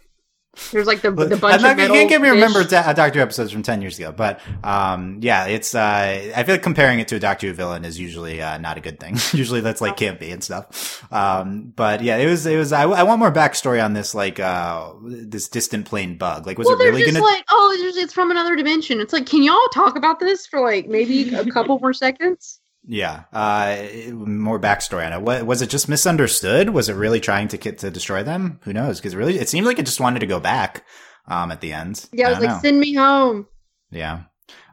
Speaker 2: there's like the the bunch
Speaker 1: not,
Speaker 2: of
Speaker 1: you
Speaker 2: metal
Speaker 1: can't get me remember da- uh, Doctor Who episodes from ten years ago, but um, yeah, it's. Uh, I feel like comparing it to a Doctor Who villain is usually uh, not a good thing. usually that's like campy and stuff. Um, but yeah, it was. It was. I, I want more backstory on this, like uh, this distant plane bug. Like, was
Speaker 2: well,
Speaker 1: it really
Speaker 2: just
Speaker 1: gonna?
Speaker 2: like, oh, it's from another dimension. It's like, can y'all talk about this for like maybe a couple more seconds?
Speaker 1: Yeah, uh, more backstory on it. What, was it just misunderstood? Was it really trying to get to destroy them? Who knows? Because it really, it seemed like it just wanted to go back. Um, at the end.
Speaker 2: Yeah, I was like,
Speaker 1: know.
Speaker 2: send me home.
Speaker 1: Yeah.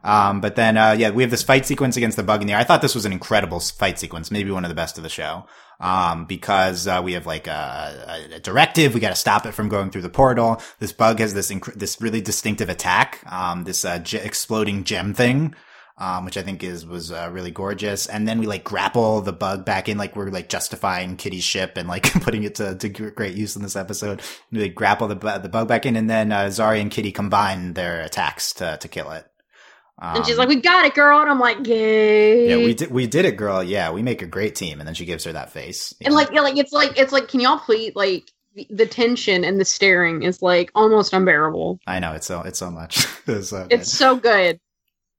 Speaker 1: Um, but then, uh, yeah, we have this fight sequence against the bug in the air. I thought this was an incredible fight sequence, maybe one of the best of the show. Um, because, uh, we have like a, a directive. We got to stop it from going through the portal. This bug has this, inc- this really distinctive attack. Um, this, uh, ge- exploding gem thing. Um, which I think is, was, uh, really gorgeous. And then we like grapple the bug back in, like we're like justifying Kitty's ship and like putting it to, to great use in this episode. We like, grapple the, the bug back in and then, uh, Zari and Kitty combine their attacks to, to kill it.
Speaker 2: and she's
Speaker 1: Um,
Speaker 2: like, we got it, girl. And I'm like, yay.
Speaker 1: yeah, we did, we did it, girl. Yeah, we make a great team. And then she gives her that face.
Speaker 2: And like, yeah, like it's like it's like, can y'all please like the, the tension and the staring is like almost unbearable.
Speaker 1: I know it's so, it's so much. it's so good.
Speaker 2: It's so good.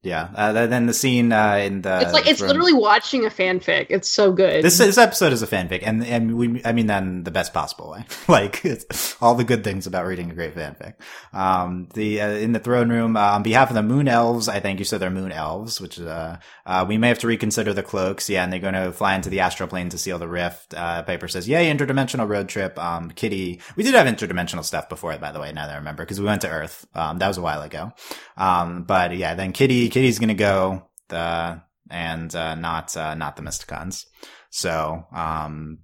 Speaker 1: Yeah. Uh, th- then the scene, uh, in the,
Speaker 2: it's like it's
Speaker 1: room-
Speaker 2: literally watching a fanfic. It's so good.
Speaker 1: This this episode is a fanfic, and and we I mean that in the best possible way. like it's all the good things about reading a great fanfic. Um, the uh, in the throne room uh, on behalf of the Moon Elves, I think you said they're Moon Elves, which is uh, uh we may have to reconsider the cloaks. Yeah, and they're going to fly into the astral plane to seal the rift. Uh, Piper says, "Yay, interdimensional road trip." Um, Kitty, we did have interdimensional stuff before, by the way. Now that I remember, because we went to Earth. Um, that was a while ago. Um, but yeah, then Kitty Kitty's going to go the and uh, not uh, not the Mysticons. So, um,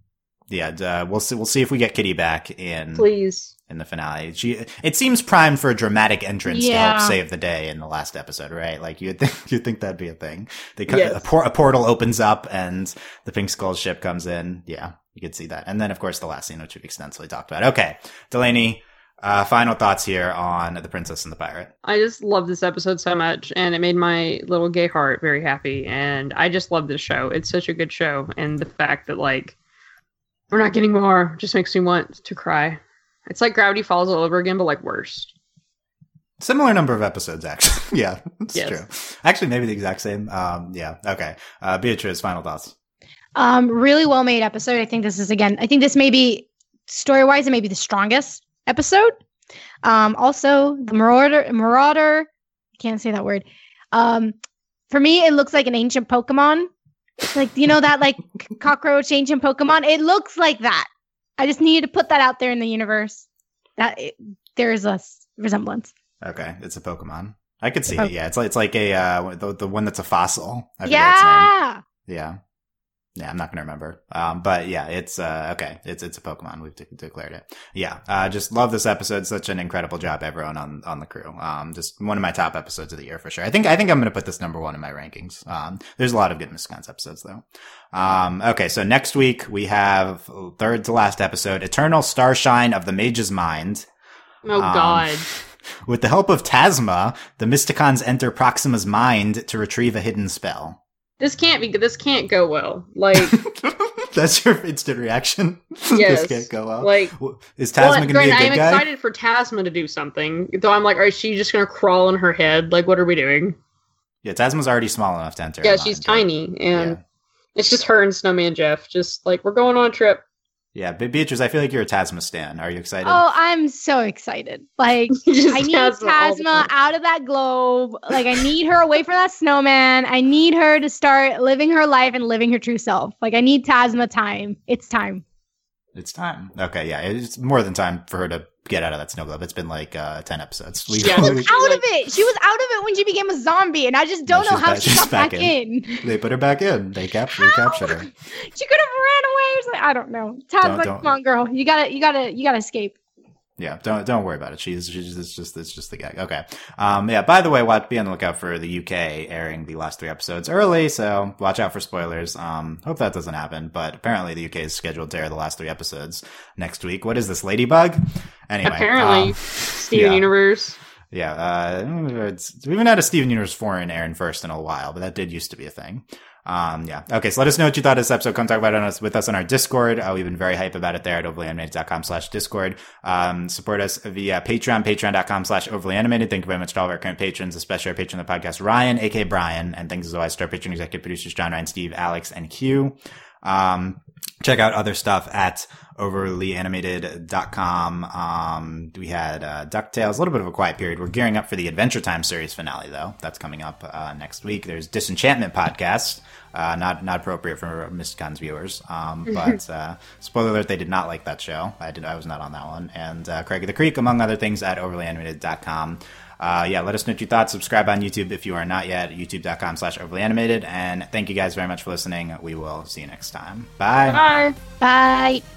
Speaker 1: yeah, uh, we'll see. We'll see if we get Kitty back in
Speaker 2: Please.
Speaker 1: in the finale. She it seems primed for a dramatic entrance to help save the day in the last episode, right? Like you'd think you'd think that'd be a thing. They cut,
Speaker 2: Yes.
Speaker 1: a, por- a portal opens up and the Pink Skull ship comes in. Yeah, you could see that. And then of course the last scene, which we've extensively talked about. Okay, Delaney. Uh, final thoughts here on the Princess and the Pirate.
Speaker 2: I just love this episode so much, and it made my little gay heart very happy. And I just love this show. It's such a good show, and the fact that like we're not getting more just makes me want to cry. It's like Gravity Falls all over again, but like worse.
Speaker 1: Similar number of episodes, actually. yeah, it's
Speaker 2: Yes.
Speaker 1: true. Actually, maybe the exact same. Um, yeah. Okay. Uh, Beatrice, final thoughts.
Speaker 3: Um, really well made episode. I think this is again. I think this may be story wise, it may be the strongest episode. Um, also the Marauder, Marauder. I can't say that word. Um, for me, it looks like an ancient Pokemon. Like you know that like cockroach ancient Pokemon. It looks like that. I just needed to put that out there in the universe. That it, there is a resemblance.
Speaker 1: Okay, it's a Pokemon. I could see
Speaker 3: Oh.
Speaker 1: it. Yeah, it's like it's like a uh, the the one that's a fossil. I forget its name.
Speaker 3: yeah.
Speaker 1: Yeah. Yeah, I'm not gonna remember. Um, but yeah, it's uh, okay. It's it's a Pokemon. We've de- declared it. Yeah, uh, just love this episode. Such an incredible job, everyone on on the crew. Um, just one of my top episodes of the year for sure. I think I think I'm gonna put this number one in my rankings. Um, there's a lot of good Mysticons episodes though. Um, okay, so next week we have third to last episode, Eternal Starshine of the Mage's Mind.
Speaker 2: Oh
Speaker 1: Um,
Speaker 2: God.
Speaker 1: With the help of Tazma, the Mysticons enter Proxima's mind to retrieve a hidden spell.
Speaker 2: This can't be. This can't go well. Like,
Speaker 1: That's your instant reaction.
Speaker 2: Yes.
Speaker 1: this can't go well.
Speaker 2: like.
Speaker 1: Is Tazma
Speaker 2: well,
Speaker 1: going to be a good
Speaker 2: I'm
Speaker 1: guy?
Speaker 2: excited for Tazma to do something. Though I'm like, is she just gonna crawl in her head? Like, what are we doing?
Speaker 1: Yeah, Tazma's already small enough to enter.
Speaker 2: yeah, she's
Speaker 1: mind,
Speaker 2: tiny,
Speaker 1: but-
Speaker 2: and
Speaker 1: yeah.
Speaker 2: it's just her and Snowman Jeff. Just like we're going on a trip.
Speaker 1: Yeah, Be- Beatrice, I feel like you're a Tazma stan. Are you excited?
Speaker 3: Oh, I'm so excited. Like I need Tazma
Speaker 2: Tazma
Speaker 3: out of that globe. Like I need her away from that snowman. I need her to start living her life and living her true self. Like I need Tazma time. It's time.
Speaker 1: It's time. Okay, yeah, it's more than time for her to get out of that snow globe. It's been like uh, 10 episodes. We,
Speaker 2: Yeah, no, She's
Speaker 3: Out
Speaker 2: like-
Speaker 3: of it. She was out of it when she became a zombie, and I just don't
Speaker 1: No,
Speaker 3: know
Speaker 1: she's
Speaker 3: how
Speaker 1: back-
Speaker 3: she got
Speaker 1: back
Speaker 3: back in.
Speaker 1: they put her back in. They captured, her.
Speaker 3: She could have ran away or something. I don't know. Tazma,
Speaker 1: Don't- don't-
Speaker 3: come on, girl. You gotta, you gotta, you gotta escape.
Speaker 1: Yeah, don't don't worry about it. She's she's it's just it's just the gag. Okay. Um. Yeah. By the way, watch be on the lookout for the UK airing the last three episodes early, so watch out for spoilers. Um. Hope that doesn't happen, but apparently the UK is scheduled to air the last three episodes next week. What is this, Ladybug? Anyway.
Speaker 2: Apparently,
Speaker 1: um,
Speaker 2: Steven
Speaker 1: yeah.
Speaker 2: Universe.
Speaker 1: yeah. Uh. It's, we haven't had a Steven Universe foreign airing first in a while, but that did used to be a thing. Um, yeah. Okay. So let us know what you thought of this episode. Come talk about it us, with us on our Discord. Uh, we've been very hype about it there at overlyanimated.com slash Discord. Um, support us via Patreon, patreon.com slash overly animated. Thank you very much to all of our current patrons, especially our patron of the podcast, Ryan, aka Brian. And thanks as always to our patron executive producers, John, Ryan, Steve, Alex, and Q. Um, check out other stuff at overlyanimated.com. Um, we had, uh, DuckTales, a little bit of a quiet period. We're gearing up for the Adventure Time series finale, though. That's coming up, uh, next week. There's Disenchantment podcast. Uh, not, not appropriate for Mysticon's viewers. Um, but, uh, spoiler alert, they did not like that show. I did, I was not on that one. And, uh, Craig of the Creek, among other things at overlyanimated.com. Uh, yeah, let us know what you thought. Subscribe on YouTube if you are not yet, youtube.com slash overlyanimated. And thank you guys very much for listening. We will see you next time. Bye.
Speaker 2: Bye.
Speaker 3: Bye.